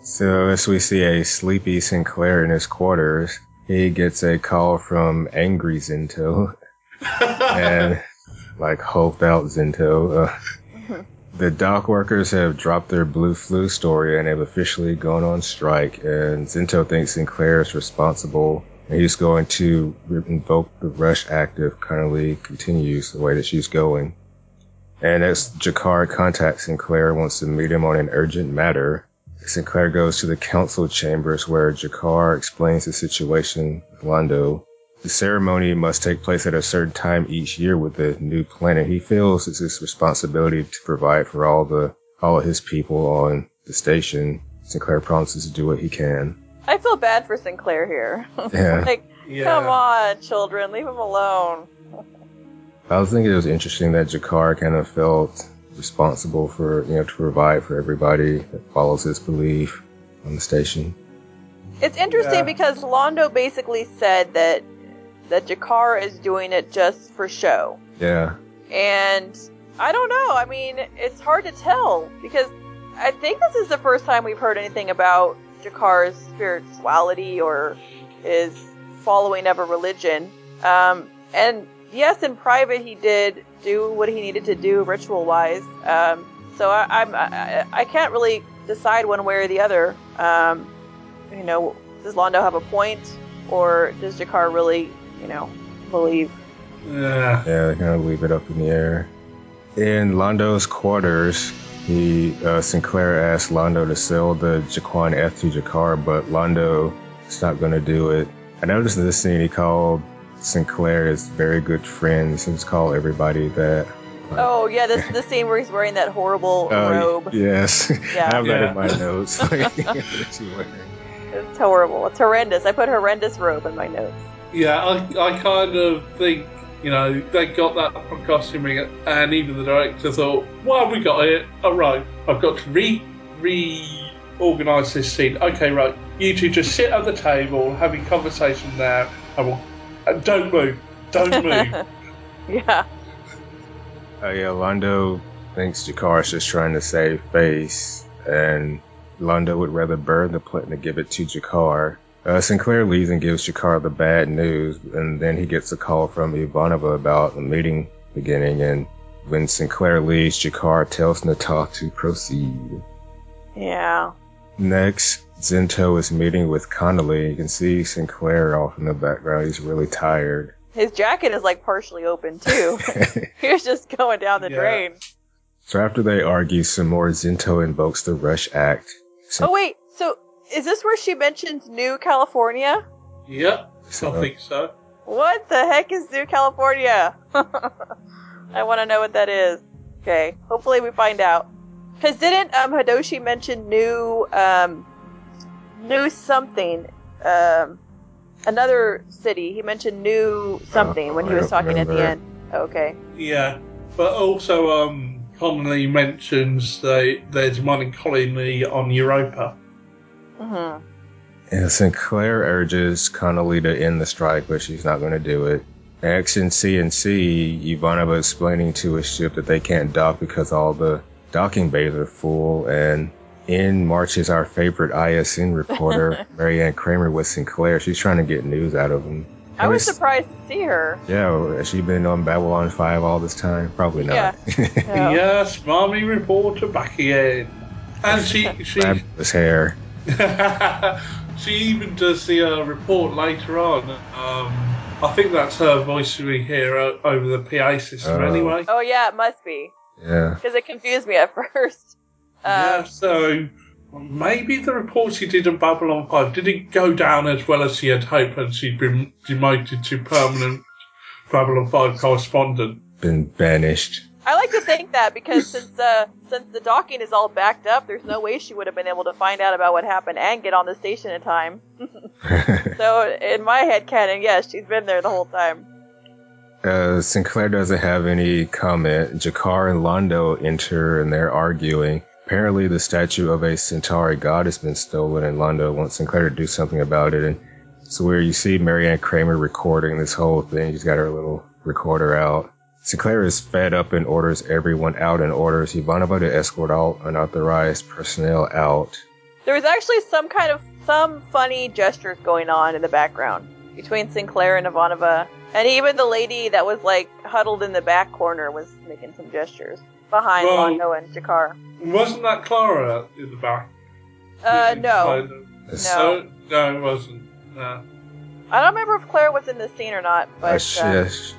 So as we see a sleepy Sinclair in his quarters, he gets a call from Angry Zento [laughs] and like hoped out Zento. Uh, the dock workers have dropped their blue flu story and have officially gone on strike. And Zento thinks Sinclair is responsible. And he's going to invoke the Rush Act if Connally continues the way that she's going. And as G'Kar contacts Sinclair, wants to meet him on an urgent matter. Sinclair goes to the council chambers where G'Kar explains the situation with Londo. The ceremony must take place at a certain time each year with the new planet. He feels it's his responsibility to provide for all the all of his people on the station. Sinclair promises to do what he can. I feel bad for Sinclair here. [laughs] Yeah. like, Yeah. come on, children, leave him alone. I was thinking it was interesting that G'Kar kind of felt responsible for you know to provide for everybody that follows his belief on the station. It's interesting Yeah. because Londo basically said that that G'Kar is doing it just for show. Yeah. And I don't know. I mean, it's hard to tell because I think this is the first time we've heard anything about G'Kar's spirituality or his following of a religion. Um, and yes, in private, he did do what he needed to do ritual wise. Um, so I, I'm, I, I can't really decide one way or the other. Um, you know, does Londo have a point, or does G'Kar really, you know, believe Yeah. Yeah, they kind of leave it up in the air. In Londo's quarters, he uh, Sinclair asked Londo to sell the G'Quan Eth to G'Kar, but Londo is not going to do it. I noticed in this scene he called Sinclair is very good friends He seems to call everybody that. Oh yeah, this is the [laughs] scene where he's wearing that horrible Oh, robe. Yes, Yeah. I have that Yeah. in my notes. [laughs] [laughs] What is wearing? It's horrible. It's horrendous. I put horrendous robe in my notes. Yeah, I, I kind of think, you know, they got that from costuming, and even the director thought, well, we got it. Oh, right, I've got to re reorganise this scene. Okay, right, you two just sit at the table, having conversation there. I will. Uh, don't move. Don't [laughs] move. Yeah. Oh yeah, Londo thinks G'Kar's just trying to save face, and Londo would rather burn the plate than give it to G'Kar. Uh, Sinclair leaves and gives G'Kar the bad news, and then he gets a call from Ivanova about the meeting beginning, and when Sinclair leaves, G'Kar tells Na'Toth to proceed. Yeah. Next, Zento is meeting with Connally. You can see Sinclair off in the background. He's really tired. His jacket is like partially open too. [laughs] [laughs] he was just going down the Yeah. drain. so after they argue some more, Zento invokes the Rush Act. Oh wait, so is this where she mentions New California? yep, I So- think so. What the heck is New California? [laughs] I want to know what that is. Okay, hopefully we find out. Cause didn't um Hidoshi mention new um new something um another city? He mentioned new something when he was don't talking at the remember. end. Okay. Yeah, but also, um, Connally mentions they, there's one in colony on Europa. hmm And Sinclair urges Connally to end the strike, but she's not going to do it. Next in C&C, Ivanova explaining to his ship that they can't dock because all the docking bays are full, and in marches our favorite ISN reporter, [laughs] Marianne Kramer with Sinclair. She's trying to get news out of him. I was Have we- surprised to see her. Yeah, has she been on Babylon 5 all this time? Probably not. Yeah. [laughs] Yes, mommy reporter back again. And she she Fabulous hair. [laughs] she even does the uh, report later on. Um, I think that's her voice we hear o- over the PA system Oh. anyway. Oh yeah, it must be Yeah. because it confused me at [laughs] first. Um, yeah, so maybe the reports she did on Babylon 5 didn't go down as well as she had hoped and she'd been demoted to permanent Babylon 5 correspondent. Been banished. I like to think that because [laughs] since uh, since the docking is all backed up, there's no way she would have been able to find out about what happened and get on the station in time. [laughs] So in my head canon, yes, she's been there the whole time. Uh, Sinclair doesn't have any comment. G'Kar and Londo enter and they're arguing. Apparently, the statue of a Centauri god has been stolen, and Londo wants Sinclair to do something about it. And so, where you see Marianne Kramer recording this whole thing, she's got her little recorder out. Sinclair is fed up and orders everyone out and orders Ivanova to escort all unauthorized personnel out. There was actually some kind of some funny gestures going on in the background between Sinclair and Ivanova, and even the lady that was like huddled in the back corner was making some gestures behind Well- Londo and G'Kar. Wasn't that Clara in the back? Uh, no, No. Oh, no, it wasn't. No. I don't remember if Clara was in the scene or not. Uh, But sh- uh, yeah, sh-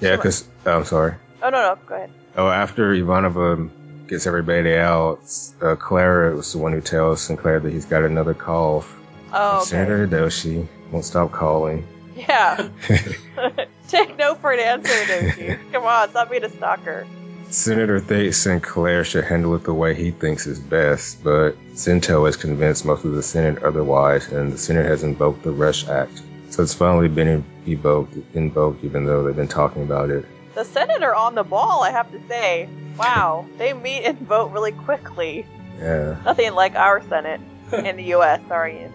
yeah, because I'm sorry. oh no, no, go ahead. Oh, after Ivanova gets everybody out, uh, Clara was the one who tells Sinclair that he's got another call. Oh, okay. Senator Hidoshi won't stop calling. Yeah. [laughs] Take no for an answer, Doshi. Come on, stop being a stalker. Senator thinks Sinclair should handle it the way he thinks is best, but Zento has convinced most of the Senate otherwise, and the Senate has invoked the Rush Act. So it's finally been invoked, invoked even though they've been talking about it. The Senate are on the ball, I have to say. Wow, they meet and vote really quickly. Yeah. Nothing like our Senate in the U.S. Sorry.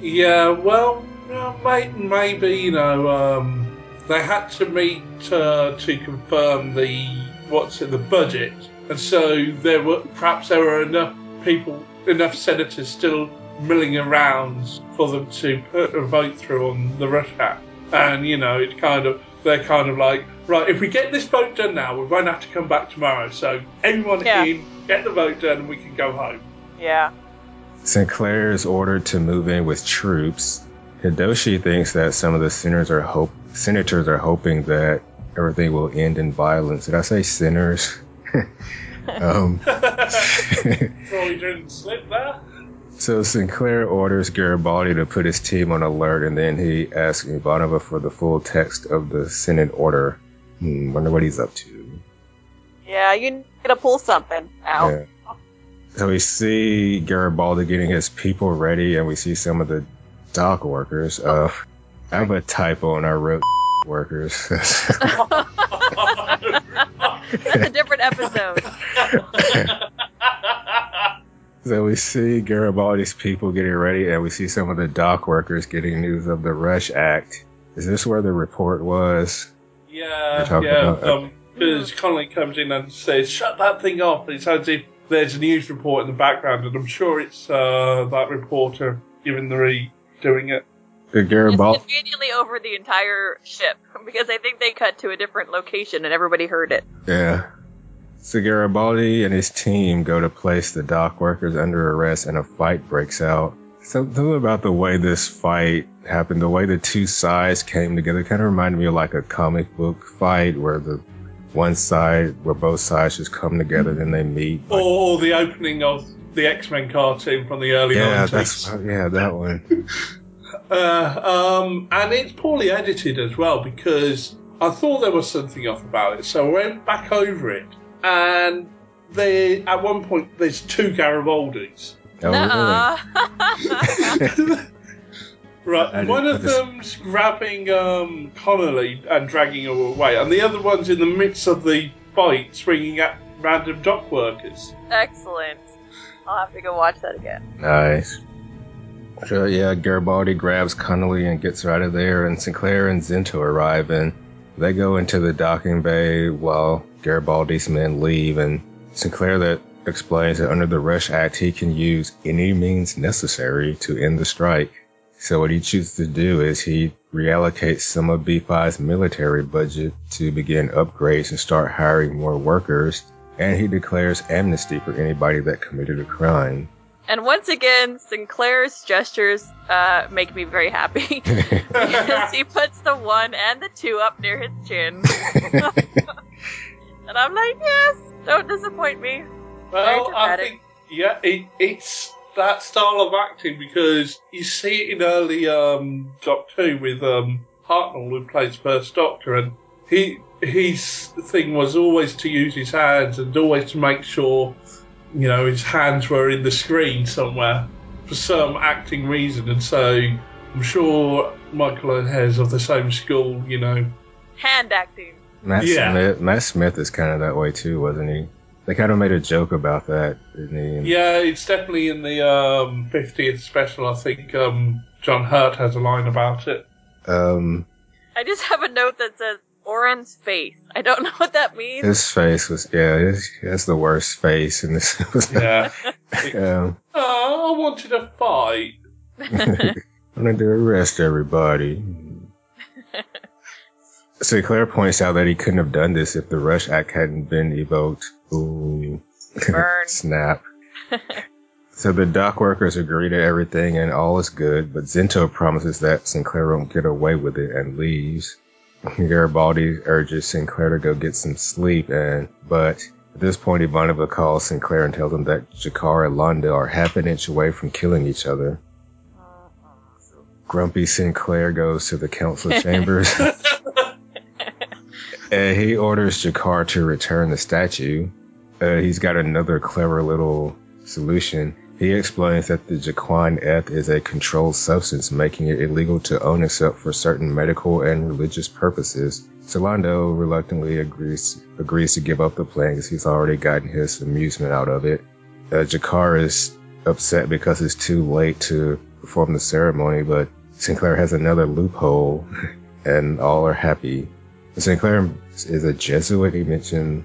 Yeah, well, may- maybe you know um, they had to meet uh, to confirm the what's in the budget, and so there were perhaps there were enough people, enough senators still milling around for them to put a vote through on the Rush Act, and you know it kind of they're kind of like right if we get this vote done now we won't have to come back tomorrow, so everyone Yeah. in get the vote done and we can go home. Yeah. Sinclair is ordered to move in with troops. Hidoshi thinks that some of the senators are hope senators are hoping that everything will end in violence. Did I say sinners? [laughs] um, [laughs] Probably didn't slip there. so Sinclair orders Garibaldi to put his team on alert, and then he asks Ivanova for the full text of the Senate order. Hmm, wonder what he's up to. Yeah, you gotta pull something out. Yeah. So we see Garibaldi getting his people ready, and we see some of the dock workers. Uh, I have a typo, and I wrote [laughs] workers. That's a different episode. [laughs] so we see Garibaldi's people getting ready, and we see some of the dock workers getting news of the Rush Act. Is this where the report was? Yeah, yeah. about- Um, because Connolly comes in and says, "Shut that thing off." It's as if there's a news report in the background, and I'm sure it's uh, that reporter giving the read doing it. The It's Garibaldi. conveniently over the entire ship [laughs] because I think they cut to a different location and everybody heard it. Yeah. So Garibaldi and his team go to place the dock workers under arrest and a fight breaks out. Something about the way this fight happened, the way the two sides came together kind of reminded me of like a comic book fight where the one side, where both sides just come together and they meet. Like, Or the opening of the X Men cartoon from the early yeah, 90s. that's, yeah, that one. [laughs] Uh, um, and it's poorly edited as well because I thought there was something off about it. So I went back over it, and they at one point there's two Garibaldis. Oh, Nuh-uh. [laughs] [laughs] Right, I one didn't- of them's grabbing um, Connolly and dragging her away, and the other one's in the midst of the fight, swinging at random dock workers. Excellent. I'll have to go watch that again. Nice. So yeah, Garibaldi grabs Connally and gets her out of there, and Sinclair and Zento arrive, and they go into the docking bay while Garibaldi's men leave, and Sinclair that explains that under the Rush Act he can use any means necessary to end the strike. So what he chooses to do is he reallocates some of B5's military budget to begin upgrades and start hiring more workers, and he declares amnesty for anybody that committed a crime. and once again, Sinclair's gestures uh, make me very happy [laughs] because he puts the one and the two up near his chin, [laughs] and I'm like, yes, don't disappoint me. Well, I think yeah, it, it's that style of acting because you see it in early um, Doctor Who with um, Hartnell, who plays First Doctor, and he his thing was always to use his hands and always to make sure you know his hands were in the screen somewhere for some acting reason, and so I'm sure Michael O'Hare's of the same school, you know. Hand acting. Matt Yeah. Smith, Matt Smith is kind of that way too, wasn't he? They kind of made a joke about that, didn't he? Yeah, it's definitely in the um, 50th special. I think um, John Hurt has a line about it. Um, I just have a note that says Orin's face. I don't [laughs] know what that means. his face was yeah, his, that's the worst face in this. [laughs] Yeah. um, [laughs] oh, I wanted a fight. I wanted to arrest everybody. Sinclair points out that he couldn't have done this if the Rush Act hadn't been evoked. Ooh. Burn. Snap. so the dock workers agree to everything and all is good, but Zento promises that Sinclair won't get away with it and leaves. Garibaldi urges Sinclair to go get some sleep and, but at this point Ivanova calls Sinclair and tells him that G'Kar and Londo are half an inch away from killing each other. Grumpy Sinclair goes to the council [laughs] chambers. and he orders G'Kar to return the statue. Uh, he's got another clever little solution. He explains that the G'Quan Eth is a controlled substance, making it illegal to own except for certain medical and religious purposes. So Londo reluctantly agrees agrees to give up the plan because he's already gotten his amusement out of it. Uh, G'Kar is upset because it's too late to perform the ceremony, but Sinclair has another loophole, [laughs] and all are happy. Sinclair is a Jesuit. He mentioned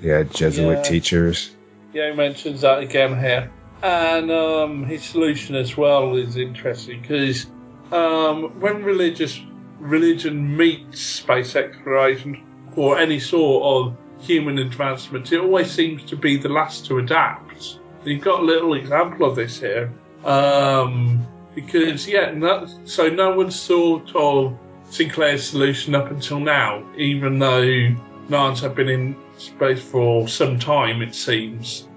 he had Jesuit Yeah. teachers. Yeah, he mentions that again here. And um, his solution as well is interesting because um, when religious religion meets space exploration or any sort of human advancement, it always seems to be the last to adapt. You've got a little example of this here. Um, because, yeah, no, so no one sort of Sinclair's solution up until now, even though Narns have been in space for some time, it seems.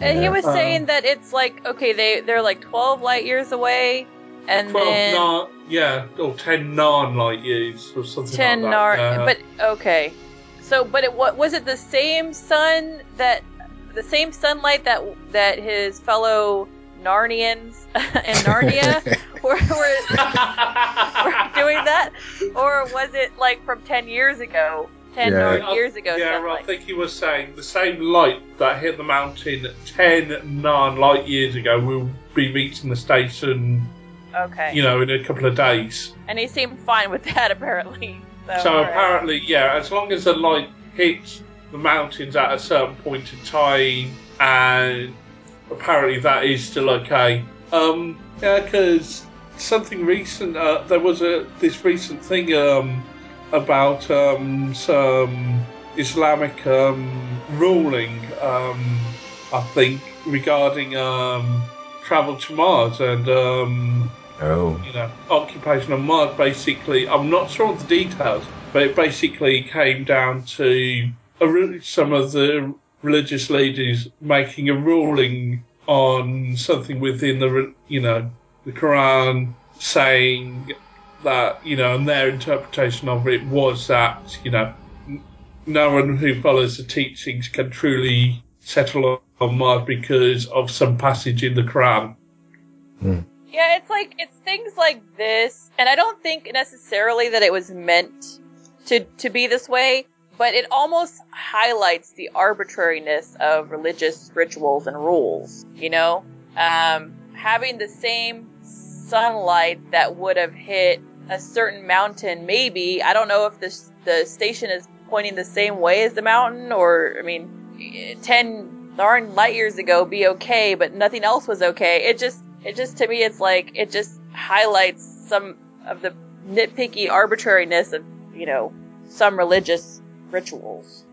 And he was Um, saying that it's like okay, they they're like twelve light years away, and 12 then Narn, yeah, or 10 Narn light years or something ten like nar. that. yeah. But okay, so but it what was it the same sun that the same sunlight that that his fellow Narnians [laughs] in Narnia [laughs] were, were were doing that, or was it like from ten years ago? Ten Yeah. Narn years ago. Yeah, sunlight? right, I think he was saying the same light that hit the mountain 10 Narn light years ago will be reaching the station, Okay. you know, in a couple of days. and he seemed fine with that [laughs] apparently. So, So alright. apparently, yeah, as long as the light hits the mountains at a certain point in time, and apparently that is still okay. Um, yeah, because something recent, uh, there was a this recent thing um about um some Islamic um ruling, um, I think regarding um travel to Mars and um oh, you know, occupation on Mars. Basically, I'm not sure of the details, but it basically came down to re- some of the religious leaders making a ruling on something within the, you know, the Quran, saying that, you know, and their interpretation of it was that, you know, no one who follows the teachings can truly settle on Mars because of some passage in the Quran. Yeah, it's like it's things like this, and I don't think necessarily that it was meant to to be this way, but it almost highlights the arbitrariness of religious rituals and rules. You know, um, having the same sunlight that would have hit a certain mountain, maybe I don't know if the the station is pointing the same way as the mountain, or I mean, ten Narn light years ago be okay, but nothing else was okay. It just it just to me it's like it just highlights some of the nitpicky arbitrariness of you know some religious rituals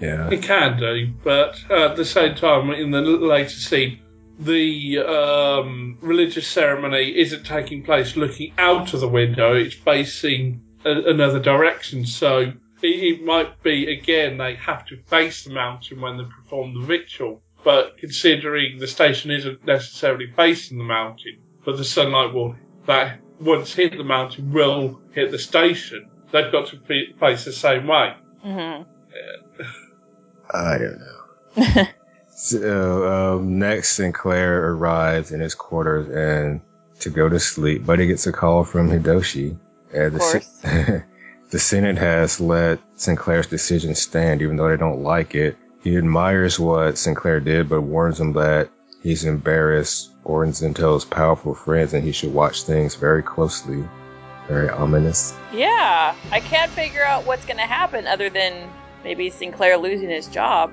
yeah. It can do, but uh, at the same time, in the later scene, the um, religious ceremony isn't taking place looking out of the window, it's facing a, another direction. So it, it might be, again, they have to face the mountain when they perform the ritual. But considering the station isn't necessarily facing the mountain, but the sunlight will, that once hit the mountain, will hit the station, they've got to fe- face the same way. mm-hmm. I don't know. [laughs] So um, next, Sinclair arrives in his quarters and to go to sleep, but he gets a call from Hidoshi. And the, [laughs] the Senate has let Sinclair's decision stand, even though they don't like it. He admires what Sinclair did, but warns him that he's embarrassed Gordon Zento's powerful friends and he should watch things very closely. Very ominous. yeah i can't figure out what's going to happen other than maybe sinclair losing his job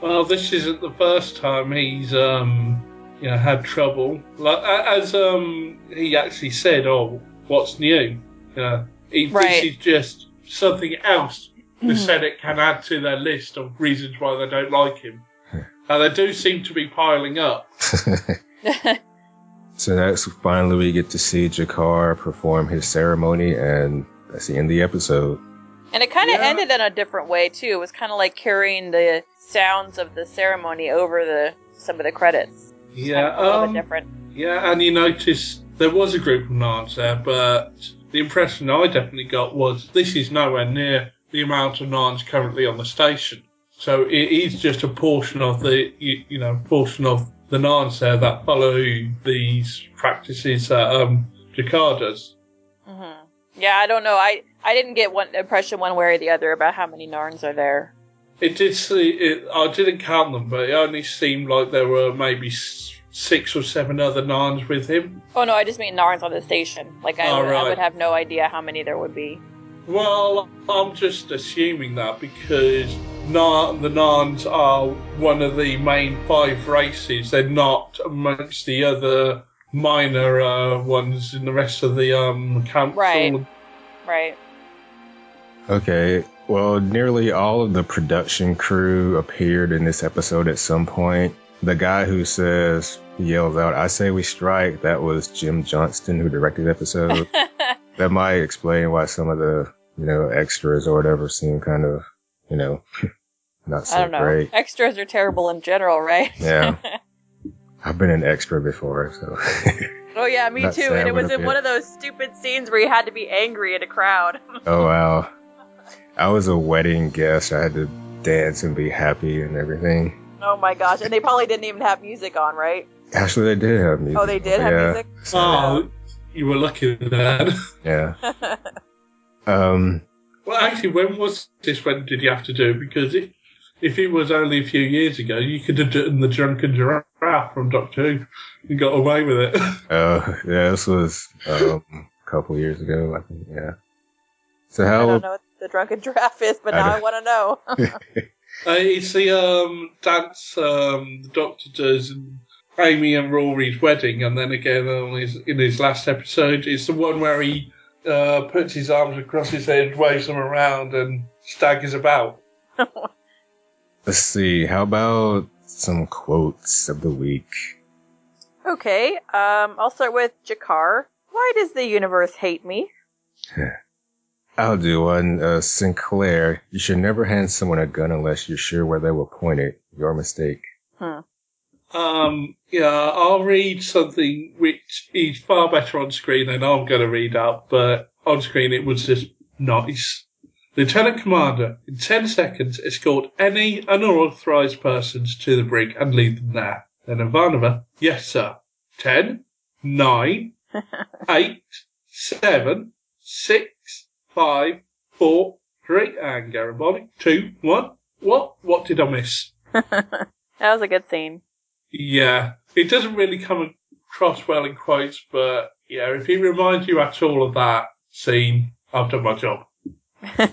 Well, this isn't the first time he's um, you know, had trouble. Like as um, he actually said, "Oh, what's new?" You know, he, Right. this is just something else the Senate can add to their list of reasons why they don't like him. and they do seem to be piling up. [laughs] [laughs] So next, finally, we get to see G'Kar perform his ceremony, and that's the end of the episode. and it kind of Yeah. ended in a different way too it was kind of like carrying the sounds of the ceremony over the some of the credits Yeah, Kind of a little um, bit different yeah, and you notice there was a group of Narns there, but the impression I definitely got was this is nowhere near the amount of Narns currently on the station. So it is just a portion of the, you, you know, portion of the Narns there that follow these practices that um, G'Kar does. hmm Yeah, I don't know. I I didn't get one impression one way or the other about how many Narns are there. It did see, it, I didn't count them, but it only seemed like there were maybe six or seven other Narns with him. Oh no, I just mean Narns on the station. Like I, Oh, would, I would have no idea how many there would be. Well, I'm just assuming that because Nar- the Narns are one of the main five races. They're not amongst the other minor uh, ones in the rest of the um, council. Right. Right. Okay, well, nearly all of the production crew appeared in this episode at some point. The guy who says, yells out, I say we strike, that was Jim Johnston who directed the episode. [laughs] that might explain why some of the you know extras or whatever seem kind of you know [laughs] not so I don't know. great. Extras are terrible in general, right? Yeah. [laughs] I've been an extra before, so oh yeah, me Not too. And it was in one of those stupid scenes where you had to be angry at a crowd. oh wow. I was a wedding guest. I had to dance and be happy and everything. oh my gosh! And they probably didn't even have music on, right? Actually, they did have music. Oh, they did have yeah. music. So, Oh, you were lucky then. [laughs] yeah. Um. Well, actually, when was this? When did you have to do it? Because if, if it was only a few years ago, you could have done the drunken giraffe from Doctor Who and got away with it. Uh. [laughs] Yeah. This was um a couple years ago. I think. Yeah. So I how? Don't know what the drunken giraffe is, but now I don't- want to know. [laughs] Uh, it's the um, dance um, the Doctor does in Amy and Rory's wedding, and then again on his, in his last episode, it's the one where he uh, puts his arms across his head, waves them around, and staggers about. [laughs] Let's see. How about some quotes of the week? okay, um, I'll start with G'Kar. Why does the universe hate me? [laughs] I'll do one. Uh, Sinclair, you should never hand someone a gun unless you're sure where they will point it. Your mistake. Um, yeah, I'll read something which is far better on screen than I'm going to read out, but on screen it was just nice. Lieutenant Commander, in 10 seconds, escort any unauthorized persons to the brig and leave them there. Then Ivanova, yes, sir. 10, 9, [laughs] 8, 7, 6, 5, 4, 3, and Garibaldi, 2, 1. What? What did I miss? [laughs] that was a good scene. Yeah, it doesn't really come across well in quotes, but yeah, if it reminds you at all of that scene, I've done my job. [laughs] um,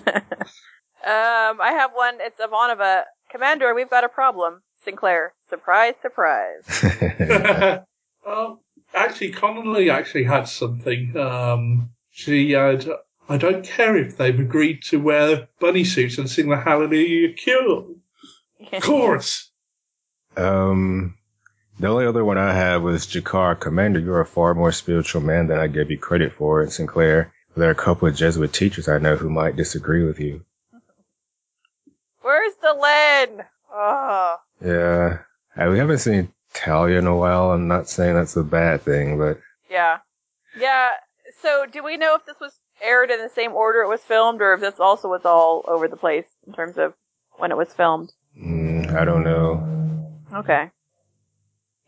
I have one. It's Ivanova. Commander, we've got a problem. Sinclair. Surprise, surprise. [laughs] um, actually, Connally actually had something. Um, she had. I don't care if they've agreed to wear bunny suits and sing the Hallelujah Cure [laughs] chorus. Um, the only other one I had was G'Kar. Commander, you're a far more spiritual man than I gave you credit for. And Sinclair, there are a couple of Jesuit teachers I know who might disagree with you. Where's Delenn? Oh. Yeah. Uh, we haven't seen Talia in a while. I'm not saying that's a bad thing, but Yeah. Yeah. So, do we know if this was aired in the same order it was filmed, or if this also was all over the place in terms of when it was filmed? mm, I don't know. Okay.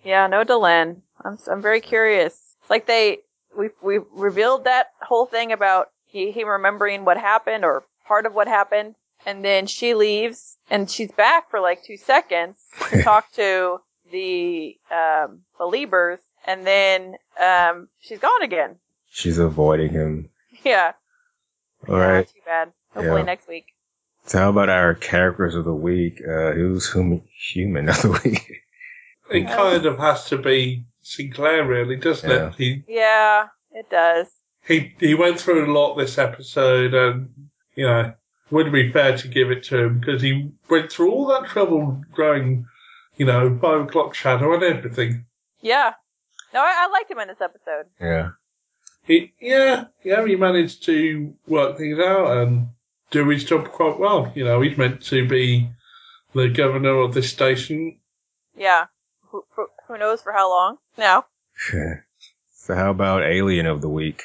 Yeah, no Delenn. I'm I'm very curious. Like they we we revealed that whole thing about he he remembering what happened or part of what happened, and then she leaves and she's back for like two seconds to [laughs] talk to the um believers, and then um she's gone again. She's avoiding him. Yeah. All Yeah, right. Too bad. Hopefully Yeah. next week. So how about our characters of the week? Uh, who's whom human of the week? [laughs] It kind of has to be Sinclair, really, doesn't Yeah. it? He Yeah, it does. he he went through a lot this episode, and you know, would it be fair to give it to him because he went through all that trouble growing, you know, five o'clock shadow and everything. Yeah. No, I, I liked him in this episode. Yeah. He, yeah, yeah, he managed to work things out and do his job quite well. You know, he's meant to be the governor of this station. Yeah. Who, who, who knows for how long? No. so how about alien of the week?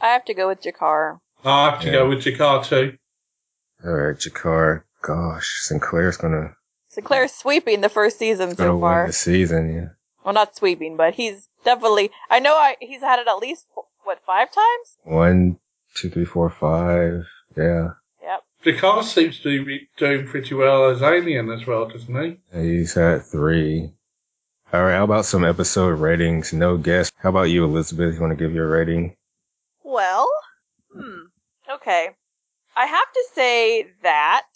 I have to go with G'Kar. I have to Yeah. go with G'Kar too. All right, G'Kar. Gosh, Sinclair's gonna Sinclair's sweeping the first season gonna so win far. the season. Yeah. Well, not sweeping, but he's definitely. I know I, he's had it at least what five times. One, two, three, four, five. Yeah. Yep. G'Kar seems to be doing pretty well as Alien as well, doesn't he? He's at three. All right. How about some episode ratings? No guess. How about you, Elizabeth? You want to give your rating? Well, hmm. Okay. I have to say that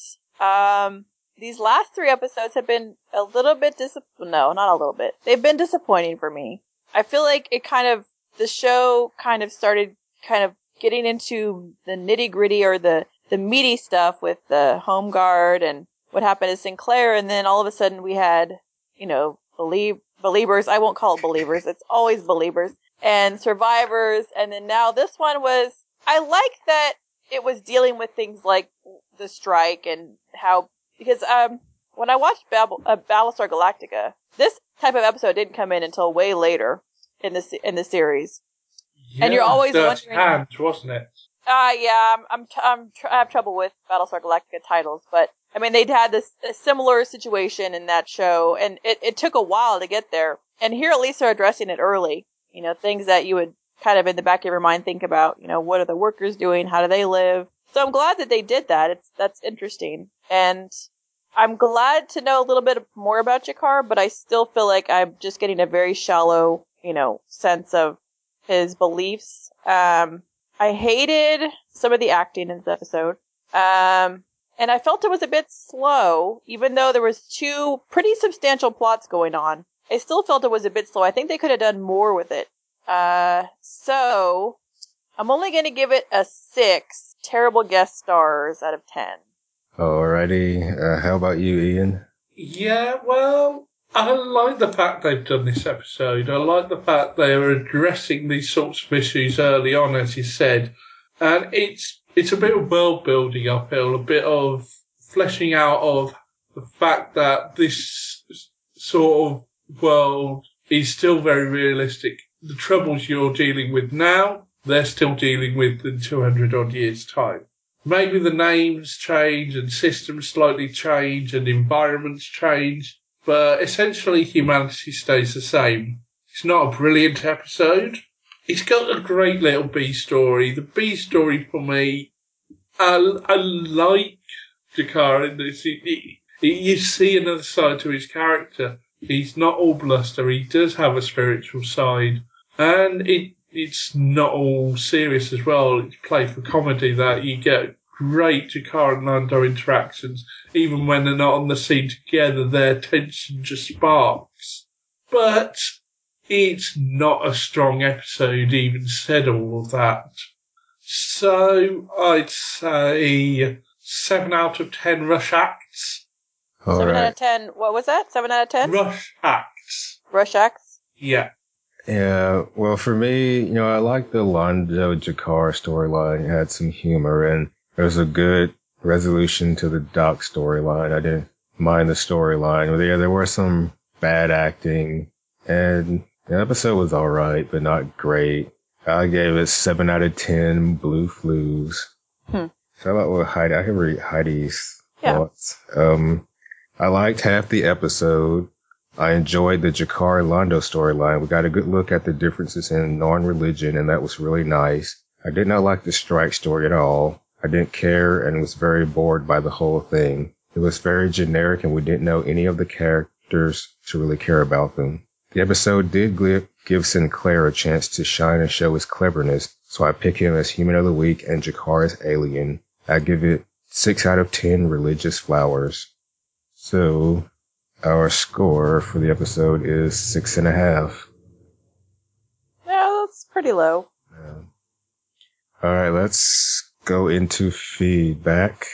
um, these last three episodes have been a little bit disappointing. No, not a little bit. They've been disappointing for me. I feel like it kind of the show kind of started kind of getting into the nitty gritty or the the meaty stuff with the home guard and what happened to Sinclair, and then all of a sudden we had you know believe believers. I won't call it believers. It's always believers and survivors, and then now this one was I like that it was dealing with things like the strike and how because um when I watched Bab- uh, Battlestar Galactica, this type of episode didn't come in until way later in the in the series. And you're always wondering- wasn't it? Uh yeah, I'm I'm, I'm tr- I have trouble with Battlestar Galactica titles, but I mean they'd had this a similar situation in that show, and it it took a while to get there. And here at least they're addressing it early. You know, things that you would kind of in the back of your mind think about. You know, what are the workers doing? How do they live? So I'm glad that they did that. It's that's interesting, and I'm glad to know a little bit more about G'Kar, but I still feel like I'm just getting a very shallow, you know, sense of his beliefs. Um, I hated some of the acting in this episode. Um, and I felt it was a bit slow, even though there was two pretty substantial plots going on. I still felt it was a bit slow. I think they could have done more with it. Uh, so I'm only going to give it a six terrible guest stars out of ten. Alrighty. Uh, how about you, Ian? Yeah, well, I like the fact they've done this episode. I like the fact they are addressing these sorts of issues early on, as you said, and it's it's a bit of world building. I feel a bit of fleshing out of the fact that this sort of world is still very realistic. The troubles you're dealing with now, they're still dealing with in 200 odd years' time. Maybe the names change and systems slightly change and environments change, but essentially humanity stays the same. It's not a brilliant episode. It's got a great little B story. The B story for me, I, I like G'Kar in this. He- he- you see another side to his character. He's not all bluster. He does have a spiritual side, and it it's not all serious as well. It's played for comedy that you get great G'Kar and Londo interactions, even when they're not on the scene together. Their tension just sparks, but it's not a strong episode. Even said all of that, so I'd say seven out of ten rush acts. Seven out of ten. What was that? Seven out of ten. Rush acts. Rush acts. Yeah. Yeah, well, for me, you know, I like the Londo G'Kar storyline. It had some humor and it was a good resolution to the Doc storyline. I didn't mind the storyline. But yeah, there were some bad acting and the episode was alright, but not great. I gave it 7 out of 10 blue flues. Hmm. So how about what Heidi? I can read Heidi's Yeah. thoughts. Um, I liked half the episode. I enjoyed the G'Kar Londo storyline. We got a good look at the differences in Narn religion, and that was really nice. I did not like the strike story at all. I didn't care and was very bored by the whole thing. It was very generic, and we didn't know any of the characters to really care about them. The episode did give, Sinclair a chance to shine and show his cleverness, so I pick him as Human of the Week and G'Kar as Alien. I give it 6 out of 10 religious flowers. So, our score for the episode is six and a half. Yeah, that's pretty low. Um, all right, let's go into feedback.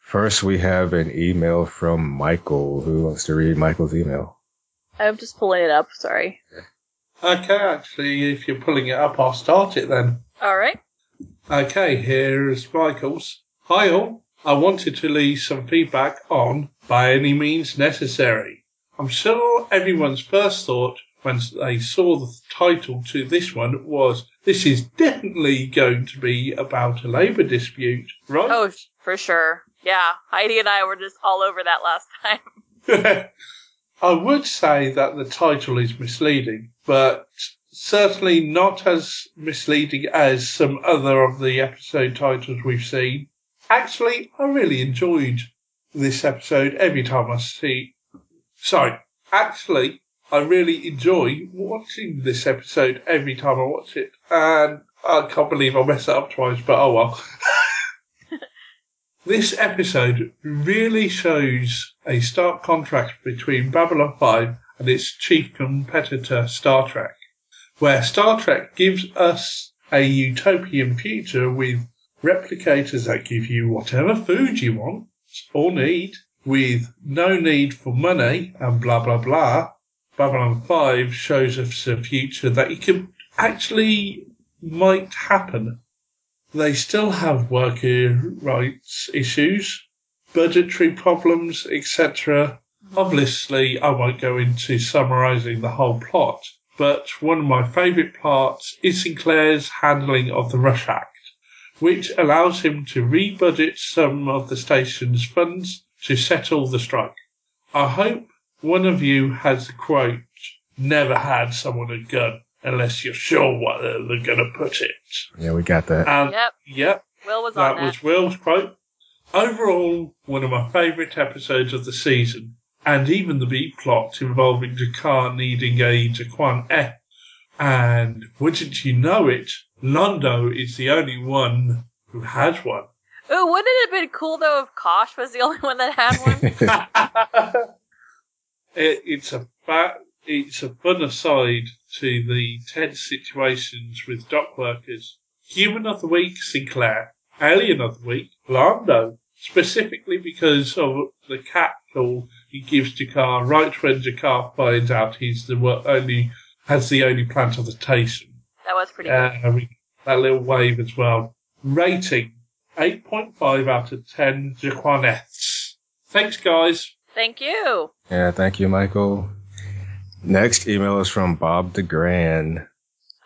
First, we have an email from Michael. Who wants to read Michael's email? I'm just pulling it up. Sorry. Okay, actually, if you're pulling it up, I'll start it then. All right. Okay, here is Michael's. Hi all. I wanted to leave some feedback on By Any Means Necessary. I'm sure everyone's first thought when they saw the title to this one was, this is definitely going to be about a labour dispute, right? Oh, for sure. Yeah, Heidi and I were just all over that last time. [laughs] [laughs] I would say that the title is misleading, but certainly not as misleading as some other of the episode titles we've seen. Actually, I really enjoyed this episode every time I see. Sorry, actually, I really enjoy watching this episode every time I watch it, and I can't believe I messed it up twice, but oh well. [laughs] This episode really shows a stark contrast between Babylon 5 and its chief competitor, Star Trek, where Star Trek gives us a utopian future with replicators that give you whatever food you want or need, with no need for money and blah blah blah. Babylon 5 shows us a future that you can actually might happen they still have worker rights issues, budgetary problems, etc. Mm-hmm. Obviously, I won't go into summarising the whole plot, but one of my favourite parts is Sinclair's handling of the Rush Act, which allows him to rebudget some of the station's funds to settle the strike. I hope one of you has the quote, never had someone a gun unless you're sure what they're going to put it. Yeah, we got that. And, Yep. Yep, Will was on that that. was Will's quote. Overall, one of my favourite episodes of the season, and even the B plot involving G'Kar needing a G'Quan Eth. And wouldn't you know it, Londo is the only one who has one. Ooh, wouldn't it have been cool though if Kosh was the only one that had one? [laughs] [laughs] it, it's a fa- it's a fun aside to the tense situations with dock workers. Human of the week, Sinclair. Alien of the week, Londo. Specifically because of the cat call he gives G'Kar right when G'Kar finds out he's the only has the only plantation. that was pretty good. Uh, we- that little wave as well. Rating 8.5 out of 10 G'Quan Eths. Thanks, guys. Thank you. Yeah, thank you, Michael. Next email is from Bob DeGran.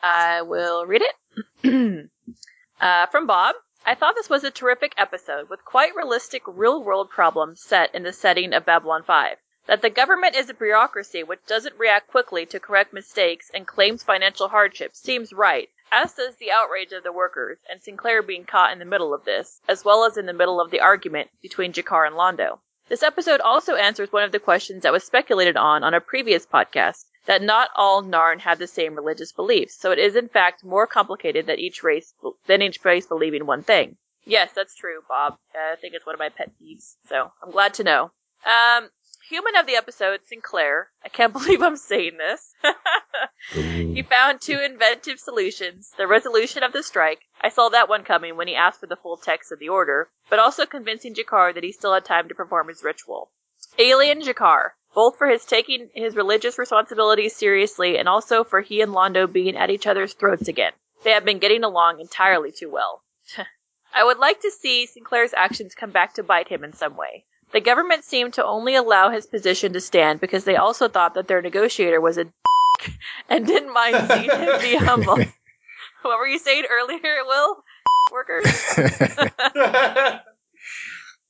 I will read it. [clears throat] uh, from Bob. I thought this was a terrific episode with quite realistic real world problems set in the setting of Babylon 5. That the government is a bureaucracy which doesn't react quickly to correct mistakes and claims financial hardship seems right, as does the outrage of the workers and Sinclair being caught in the middle of this, as well as in the middle of the argument between G'Kar and Londo. This episode also answers one of the questions that was speculated on on a previous podcast that not all Narn have the same religious beliefs, so it is in fact more complicated that each race than each race believing one thing. Yes, that's true, Bob. I think it's one of my pet peeves, so I'm glad to know. Um, human of the episode, Sinclair. I can't [laughs] believe I'm saying this. [laughs] he found two inventive solutions: the resolution of the strike. I saw that one coming when he asked for the full text of the order, but also convincing G'Kar that he still had time to perform his ritual. Alien G'Kar, both for his taking his religious responsibilities seriously and also for he and Londo being at each other's throats again. They have been getting along entirely too well. [laughs] I would like to see Sinclair's actions come back to bite him in some way. The government seemed to only allow his position to stand because they also thought that their negotiator was a dick [laughs] and didn't mind seeing him be [laughs] humble. what were you saying earlier, Will? [laughs] Workers?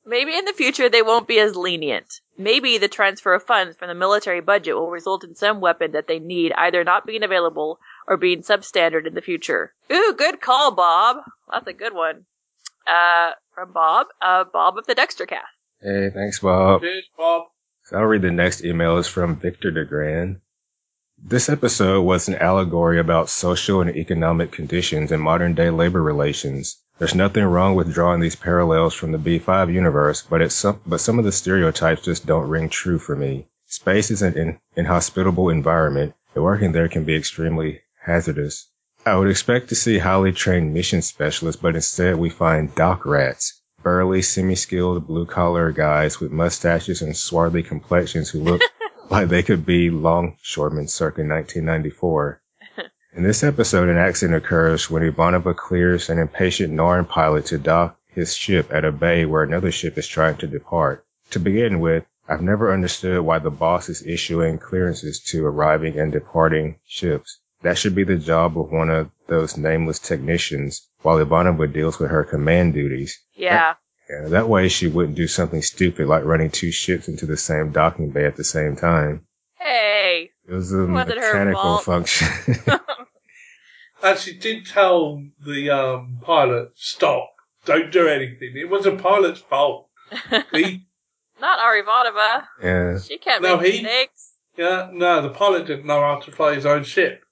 Maybe in the future they won't be as lenient. Maybe the transfer of funds from the military budget will result in some weapon that they need either not being available or being substandard in the future. Ooh, good call, Bob. That's a good one. Uh, from Bob, uh, Bob of the Dexter cast. Hey, thanks, Bob. Cheers, Bob. So I'll read the next email. is from Victor DeGran. This episode was an allegory about social and economic conditions in modern day labor relations. There's nothing wrong with drawing these parallels from the B5 universe, but it's some, but some of the stereotypes just don't ring true for me. Space is an in, inhospitable environment, and working there can be extremely hazardous. I would expect to see highly trained mission specialists, but instead we find dock rats, burly, semi-skilled blue-collar guys with mustaches and swarthy complexions who look [laughs] like they could be longshoremen circa 1994. In this episode, an accident occurs when Ivanova clears an impatient Narn pilot to dock his ship at a bay where another ship is trying to depart. To begin with, I've never understood why the boss is issuing clearances to arriving and departing ships. That should be the job of one of those nameless technicians, while Ivanova deals with her command duties. Yeah. Yeah, that way she wouldn't do something stupid like running two ships into the same docking bay at the same time. Hey. It was a Wasn't her mechanical fault. function. [laughs] Actually, did tell the um, pilot, stop, don't do anything. It was a pilot's fault. [laughs] He, Not Ari Vodova. yeah. She can't No, make he- mistakes. yeah, no, the pilot didn't know how to fly his own ship.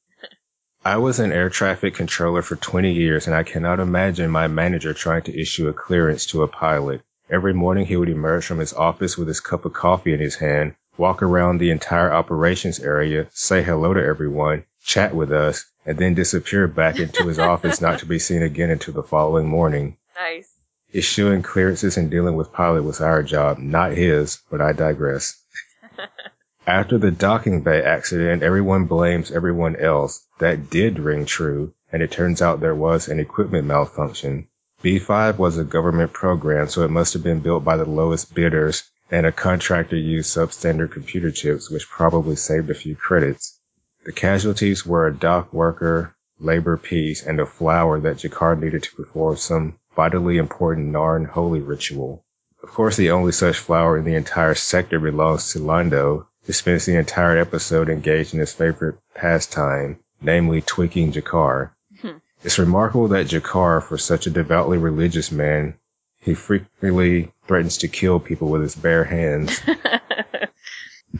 I was an air traffic controller for 20 years and I cannot imagine my manager trying to issue a clearance to a pilot. Every morning he would emerge from his office with his cup of coffee in his hand, walk around the entire operations area, say hello to everyone, chat with us, and then disappear back into his [laughs] office not to be seen again until the following morning. Nice. Issuing clearances and dealing with pilot was our job, not his, but I digress. After the docking bay accident, everyone blames everyone else. That did ring true, and it turns out there was an equipment malfunction. B5 was a government program, so it must have been built by the lowest bidders, and a contractor used substandard computer chips, which probably saved a few credits. The casualties were a dock worker, labor peace, and a flower that G'Kar needed to perform some vitally important Narn holy ritual. Of course, the only such flower in the entire sector belongs to Londo, who spends the entire episode engaged in his favorite pastime, namely tweaking G'Kar. Hmm. It's remarkable that G'Kar, for such a devoutly religious man, he frequently threatens to kill people with his bare hands. [laughs]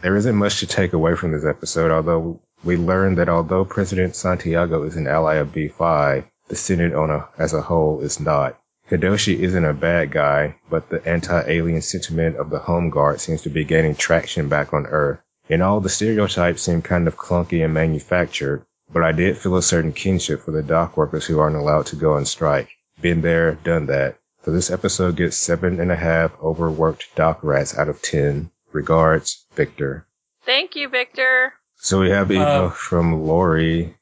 There isn't much to take away from this episode, although we learn that although President Santiago is an ally of B5, the Senate on a, as a whole is not. Hidoshi isn't a bad guy, but the anti-alien sentiment of the Home Guard seems to be gaining traction back on Earth. And all the stereotypes seem kind of clunky and manufactured, but I did feel a certain kinship for the dock workers who aren't allowed to go on strike. Been there, done that. So this episode gets seven and a half overworked dock rats out of ten. Regards, Victor. Thank you, Victor. So we have email Uh, from Lori.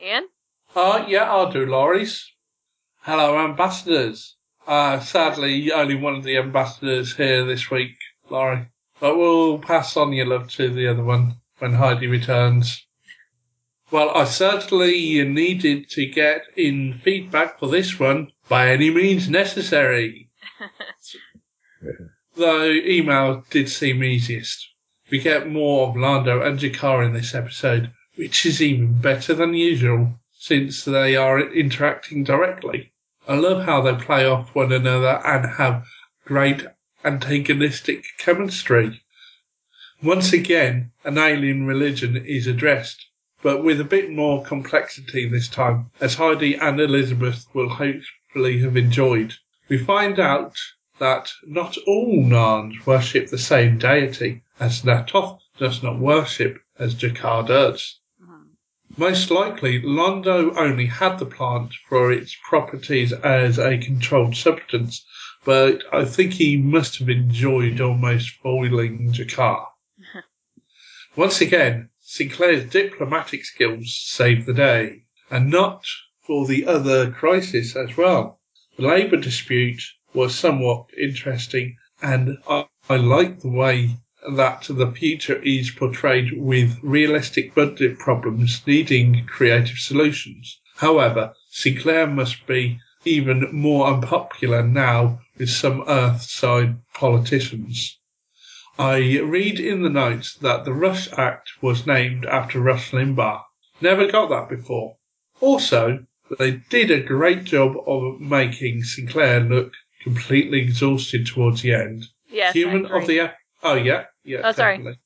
Ian? Uh, yeah, I'll do Laurie's. Hello, ambassadors. Uh, sadly, only one of the ambassadors here this week, Laurie. But we'll pass on your love to the other one when Heidi returns. Well, I certainly needed to get in feedback for this one by any means necessary. [laughs] Though email did seem easiest. We get more of Londo and G'Kar in this episode, which is even better than usual since they are interacting directly. I love how they play off one another and have great antagonistic chemistry. Once again, an alien religion is addressed, but with a bit more complexity this time, as Heidi and Elizabeth will hopefully have enjoyed. We find out that not all Narns worship the same deity, as Na'Toth does not worship as G'Kar does. Most likely, Londo only had the plant for its properties as a controlled substance, but I think he must have enjoyed almost boiling G'Kar. [laughs] Once again, Sinclair's diplomatic skills saved the day, and not for the other crisis as well. The labour dispute was somewhat interesting, and I, I like the way that the future is portrayed with realistic budget problems needing creative solutions. However, Sinclair must be even more unpopular now with some Earthside politicians. I read in the notes that the Rush Act was named after Rush Limbaugh. Never got that before. Also, they did a great job of making Sinclair look completely exhausted towards the end. Yes. Human I agree. of the oh yeah yeah Oh, sorry.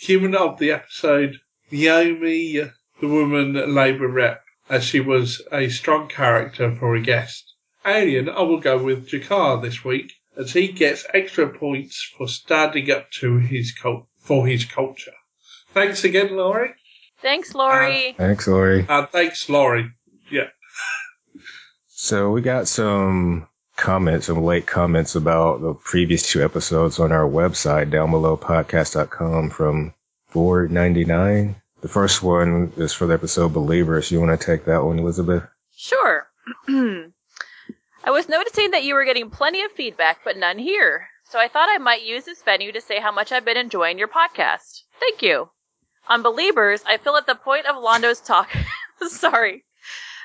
Human of the episode Naomi, uh, the woman Labour rep, as she was a strong character for a guest. Alien, I will go with G'Kar this week, as he gets extra points for standing up to his cult for his culture. Thanks again, Laurie. Thanks, Lori. Uh, thanks, Laurie. And thanks, Laurie. Yeah. So we got some comments, some late comments about the previous two episodes on our website, down below podcast.com from 499. The first one is for the episode Believers. You want to take that one, Elizabeth? Sure. [clears throat] I was noticing that you were getting plenty of feedback, but none here. So I thought I might use this venue to say how much I've been enjoying your podcast. Thank you. On Believers, I feel at the point of Londo's talk. [laughs] sorry.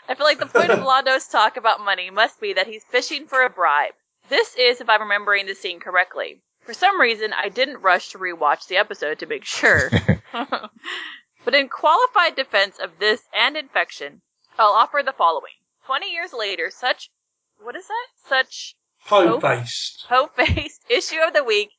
I feel like the point of [laughs] Londo's talk about money must be that he's fishing for a bribe. This is, if I'm remembering the scene correctly. For some reason, I didn't rush to rewatch the episode to make sure. [laughs] [laughs] but in qualified defense of this and infection, I'll offer the following. 20 years later, such, what is that? Such Home based. Ho-faced issue of the week,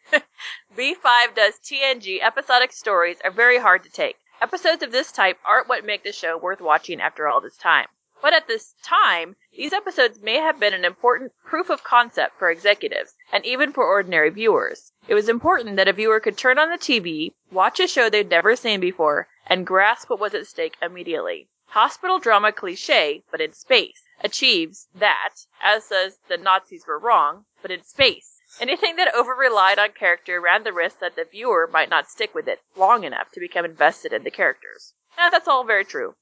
B5 does TNG episodic stories are very hard to take. Episodes of this type aren't what make the show worth watching after all this time. But at this time, these episodes may have been an important proof of concept for executives, and even for ordinary viewers. It was important that a viewer could turn on the TV, watch a show they'd never seen before, and grasp what was at stake immediately. Hospital drama cliche, but in space, achieves that, as says the Nazis were wrong, but in space. Anything that over relied on character ran the risk that the viewer might not stick with it long enough to become invested in the characters. Now that's all very true.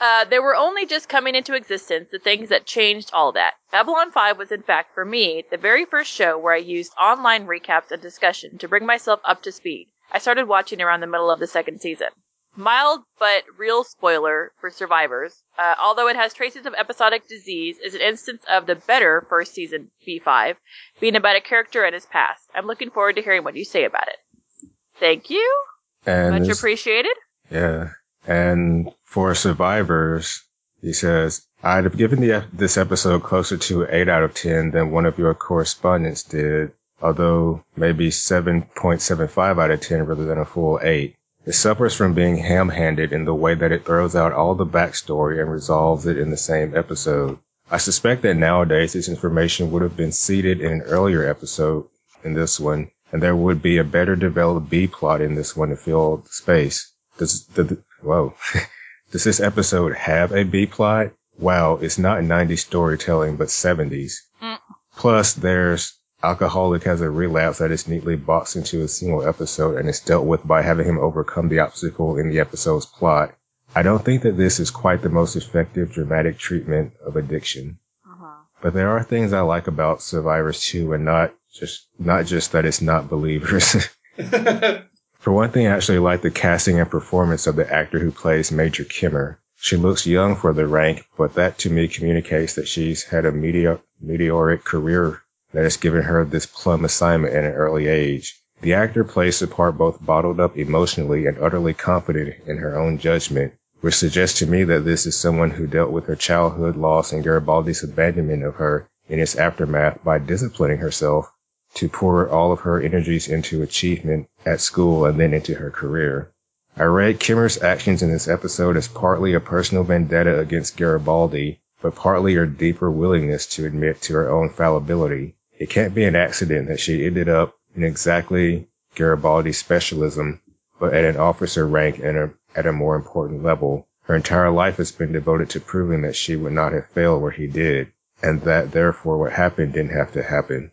Uh, there were only just coming into existence the things that changed all that. Babylon 5 was, in fact, for me, the very first show where I used online recaps and discussion to bring myself up to speed. I started watching around the middle of the second season. Mild but real spoiler for survivors, uh, although it has traces of episodic disease, is an instance of the better first season B5 being about a character and his past. I'm looking forward to hearing what you say about it. Thank you. And Much appreciated. Yeah. And for survivors, he says, I'd have given the, this episode closer to 8 out of 10 than one of your correspondents did, although maybe 7.75 out of 10 rather than a full 8. It suffers from being ham-handed in the way that it throws out all the backstory and resolves it in the same episode. I suspect that nowadays this information would have been seeded in an earlier episode in this one, and there would be a better developed B plot in this one to fill the space. Does the whoa? [laughs] Does this episode have a B plot? Wow, it's not 90s storytelling, but 70s. Mm. Plus, there's alcoholic has a relapse that is neatly boxed into a single episode and is dealt with by having him overcome the obstacle in the episode's plot. I don't think that this is quite the most effective dramatic treatment of addiction. Uh-huh. But there are things I like about Survivors 2 and not just not just that it's not believers. [laughs] [laughs] For one thing, I actually like the casting and performance of the actor who plays Major Kemmer. She looks young for the rank, but that to me communicates that she's had a meteor- meteoric career that has given her this plum assignment at an early age. The actor plays the part both bottled up emotionally and utterly confident in her own judgment, which suggests to me that this is someone who dealt with her childhood loss and Garibaldi's abandonment of her in its aftermath by disciplining herself to pour all of her energies into achievement at school and then into her career. I read Kemmer's actions in this episode as partly a personal vendetta against Garibaldi, but partly her deeper willingness to admit to her own fallibility. It can't be an accident that she ended up in exactly Garibaldi's specialism, but at an officer rank and a, at a more important level. Her entire life has been devoted to proving that she would not have failed where he did, and that therefore what happened didn't have to happen.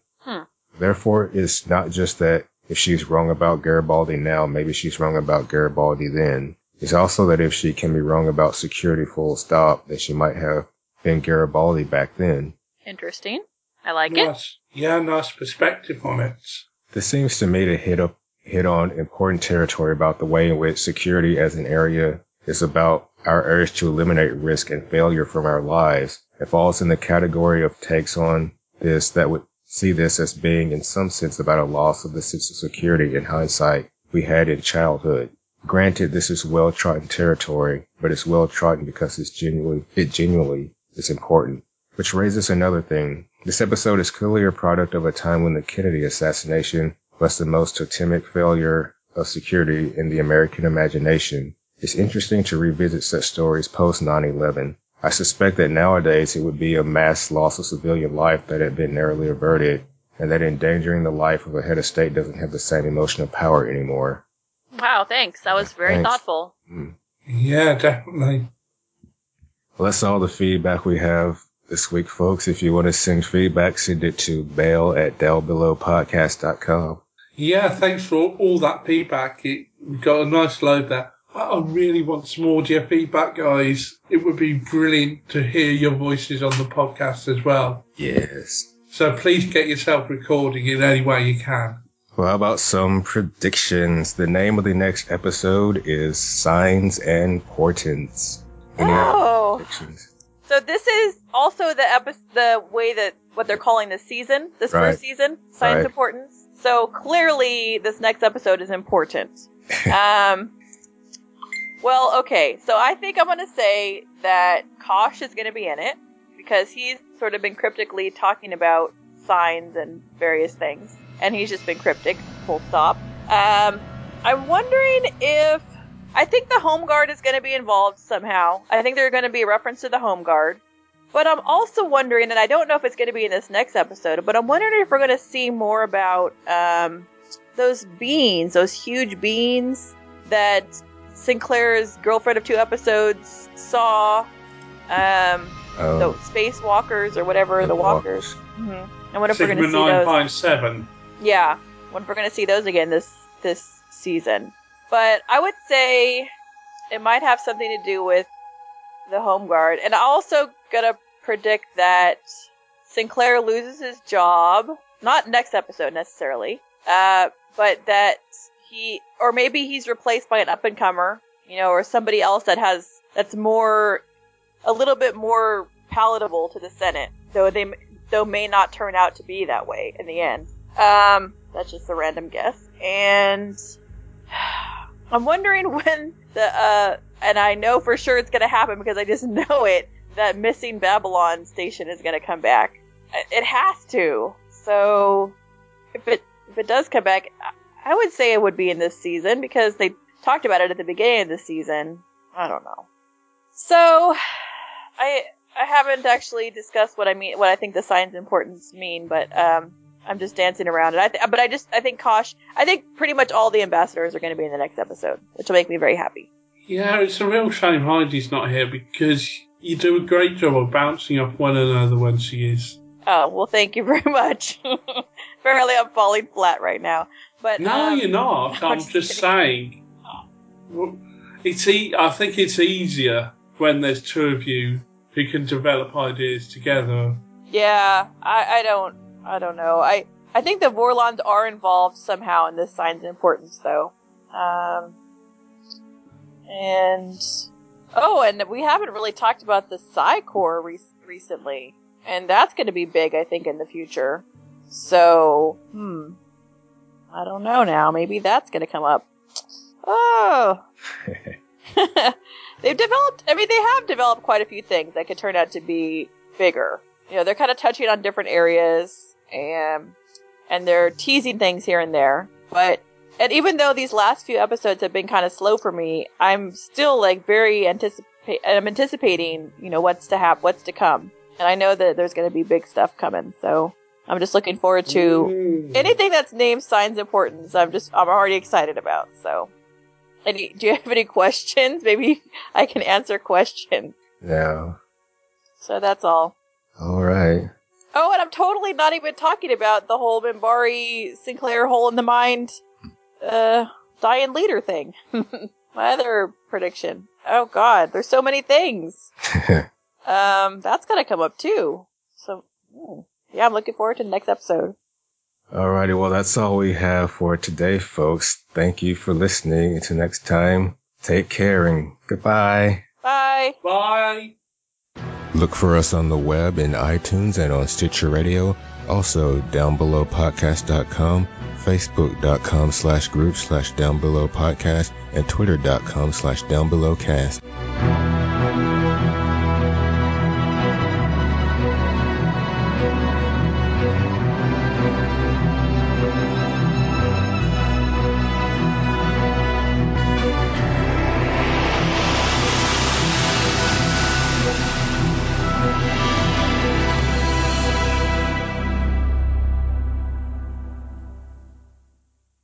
Therefore, it's not just that if she's wrong about Garibaldi now, maybe she's wrong about Garibaldi then. It's also that if she can be wrong about security full stop, that she might have been Garibaldi back then. Interesting. I like it. nice. Yeah, nice perspective on it. This seems to me to hit up hit on important territory about the way in which security as an area is about our urge to eliminate risk and failure from our lives. It falls in the category of takes on this that would see this as being in some sense about a loss of the sense of security in hindsight we had in childhood. Granted, this is well trodden territory, but it's well trodden because it's genuinely, it genuinely is important. Which raises another thing. This episode is clearly a product of a time when the Kennedy assassination was the most totemic failure of security in the American imagination. It's interesting to revisit such stories post 9-11. I suspect that nowadays it would be a mass loss of civilian life that had been narrowly averted, and that endangering the life of a head of state doesn't have the same emotional power anymore. Wow, thanks. That was very Thanks. thoughtful. Mm. Yeah, definitely. Well, that's all the feedback we have this week, folks. If you want to send feedback, send it to bail at downbelowpodcast.com. Yeah, thanks for all that feedback. It we got a nice load there. I I really want some audio feedback, guys. It would be brilliant to hear your voices on the podcast as well. Yes. So please get yourself recording in any way you can. Well, how about some predictions? The name of the next episode is Signs and Portents. Any Oh. predictions? So this is also the epi- the way that what they're calling this season, this Right. first season, Signs Right. importance. So clearly, this next episode is important. [laughs] um, well, okay. So I think I'm gonna say that Kosh is gonna be in it because he's sort of been cryptically talking about signs and various things, and he's just been cryptic. Full stop. Um, I'm wondering if I think the Home Guard is going to be involved somehow. I think there's going to be a reference to the Home Guard. But I'm also wondering, and I don't know if it's going to be in this next episode, but I'm wondering if we're going to see more about um, those beans, those huge beans that Sinclair's girlfriend of two episodes saw. Um, Um, the spacewalkers or whatever, the, walkers. hmm And what if we're going to see those? 957. Yeah, wonder if we're gonna see those again this this season. But I would say it might have something to do with the home guard, and I'm also gonna predict that Sinclair loses his job. Not next episode necessarily, uh, but that he, or maybe he's replaced by an up and comer, you know, or somebody else that has that's more, a little bit more palatable to the Senate, though they though may not turn out to be that way in the end. Um, that's just a random guess, and [sighs] I'm wondering [laughs] when the uh, and I know for sure it's gonna happen because I just [laughs] know it. That missing Babylon station is gonna come back. It has to. So if it if it does come back, I would say it would be in this season because they talked about it at the beginning of the season. I don't know. So I I haven't actually discussed what I mean what I think the Signs and Portents mean, but um I'm just dancing around it. I th- but I just I think Kosh I think pretty much all the ambassadors are going to be in the next episode, which will make me very happy. Yeah, it's a real shame Heidi's not here because you do a great job of bouncing off one another when she is. Oh well, thank you very [laughs] much. [laughs] Apparently, I'm falling flat right now. But No, um, you're not. [laughs] no, I'm just saying. It's e- I think it's easier when there's two of you who can develop ideas together. Yeah, I, I don't I don't know. I I think the Vorlons are involved somehow in this Signs and Portents though. Um and oh, and we haven't really talked about the Psi Corps re- recently, and that's going to be big, I think, in the future. So, hmm, I don't know now. Maybe that's going to come up. Oh, [laughs] they've developed. I mean, they have developed quite a few things that could turn out to be bigger. You know, they're kind of touching on different areas, and and they're teasing things here and there. But and even though these last few episodes have been kind of slow for me, I'm still like very anticipate. I'm anticipating, you know, what's to happen, what's to come, and I know that there's going to be big stuff coming. So I'm just looking forward to anything that's named Signs and Portents. I'm just I'm already excited about. So, any do you have any questions? [laughs] Maybe I can answer questions. Yeah. So that's all. All right. Oh, and I'm totally not even talking about the whole Minbari Sinclair hole in the mind, uh, dying leader thing. [laughs] My other prediction. Oh God, there's so many things. [laughs] Um, that's gonna come up too. So, hmm. Yeah, I'm looking forward to the next episode. Alrighty, well, that's all we have for today, folks. Thank you for listening. Until next time, take care and goodbye. Bye. Bye. Look for us on the web in iTunes and on Stitcher Radio. Also, downbelowpodcast.com, facebook.com slash group slash downbelowpodcast, and twitter.com slash downbelowcast.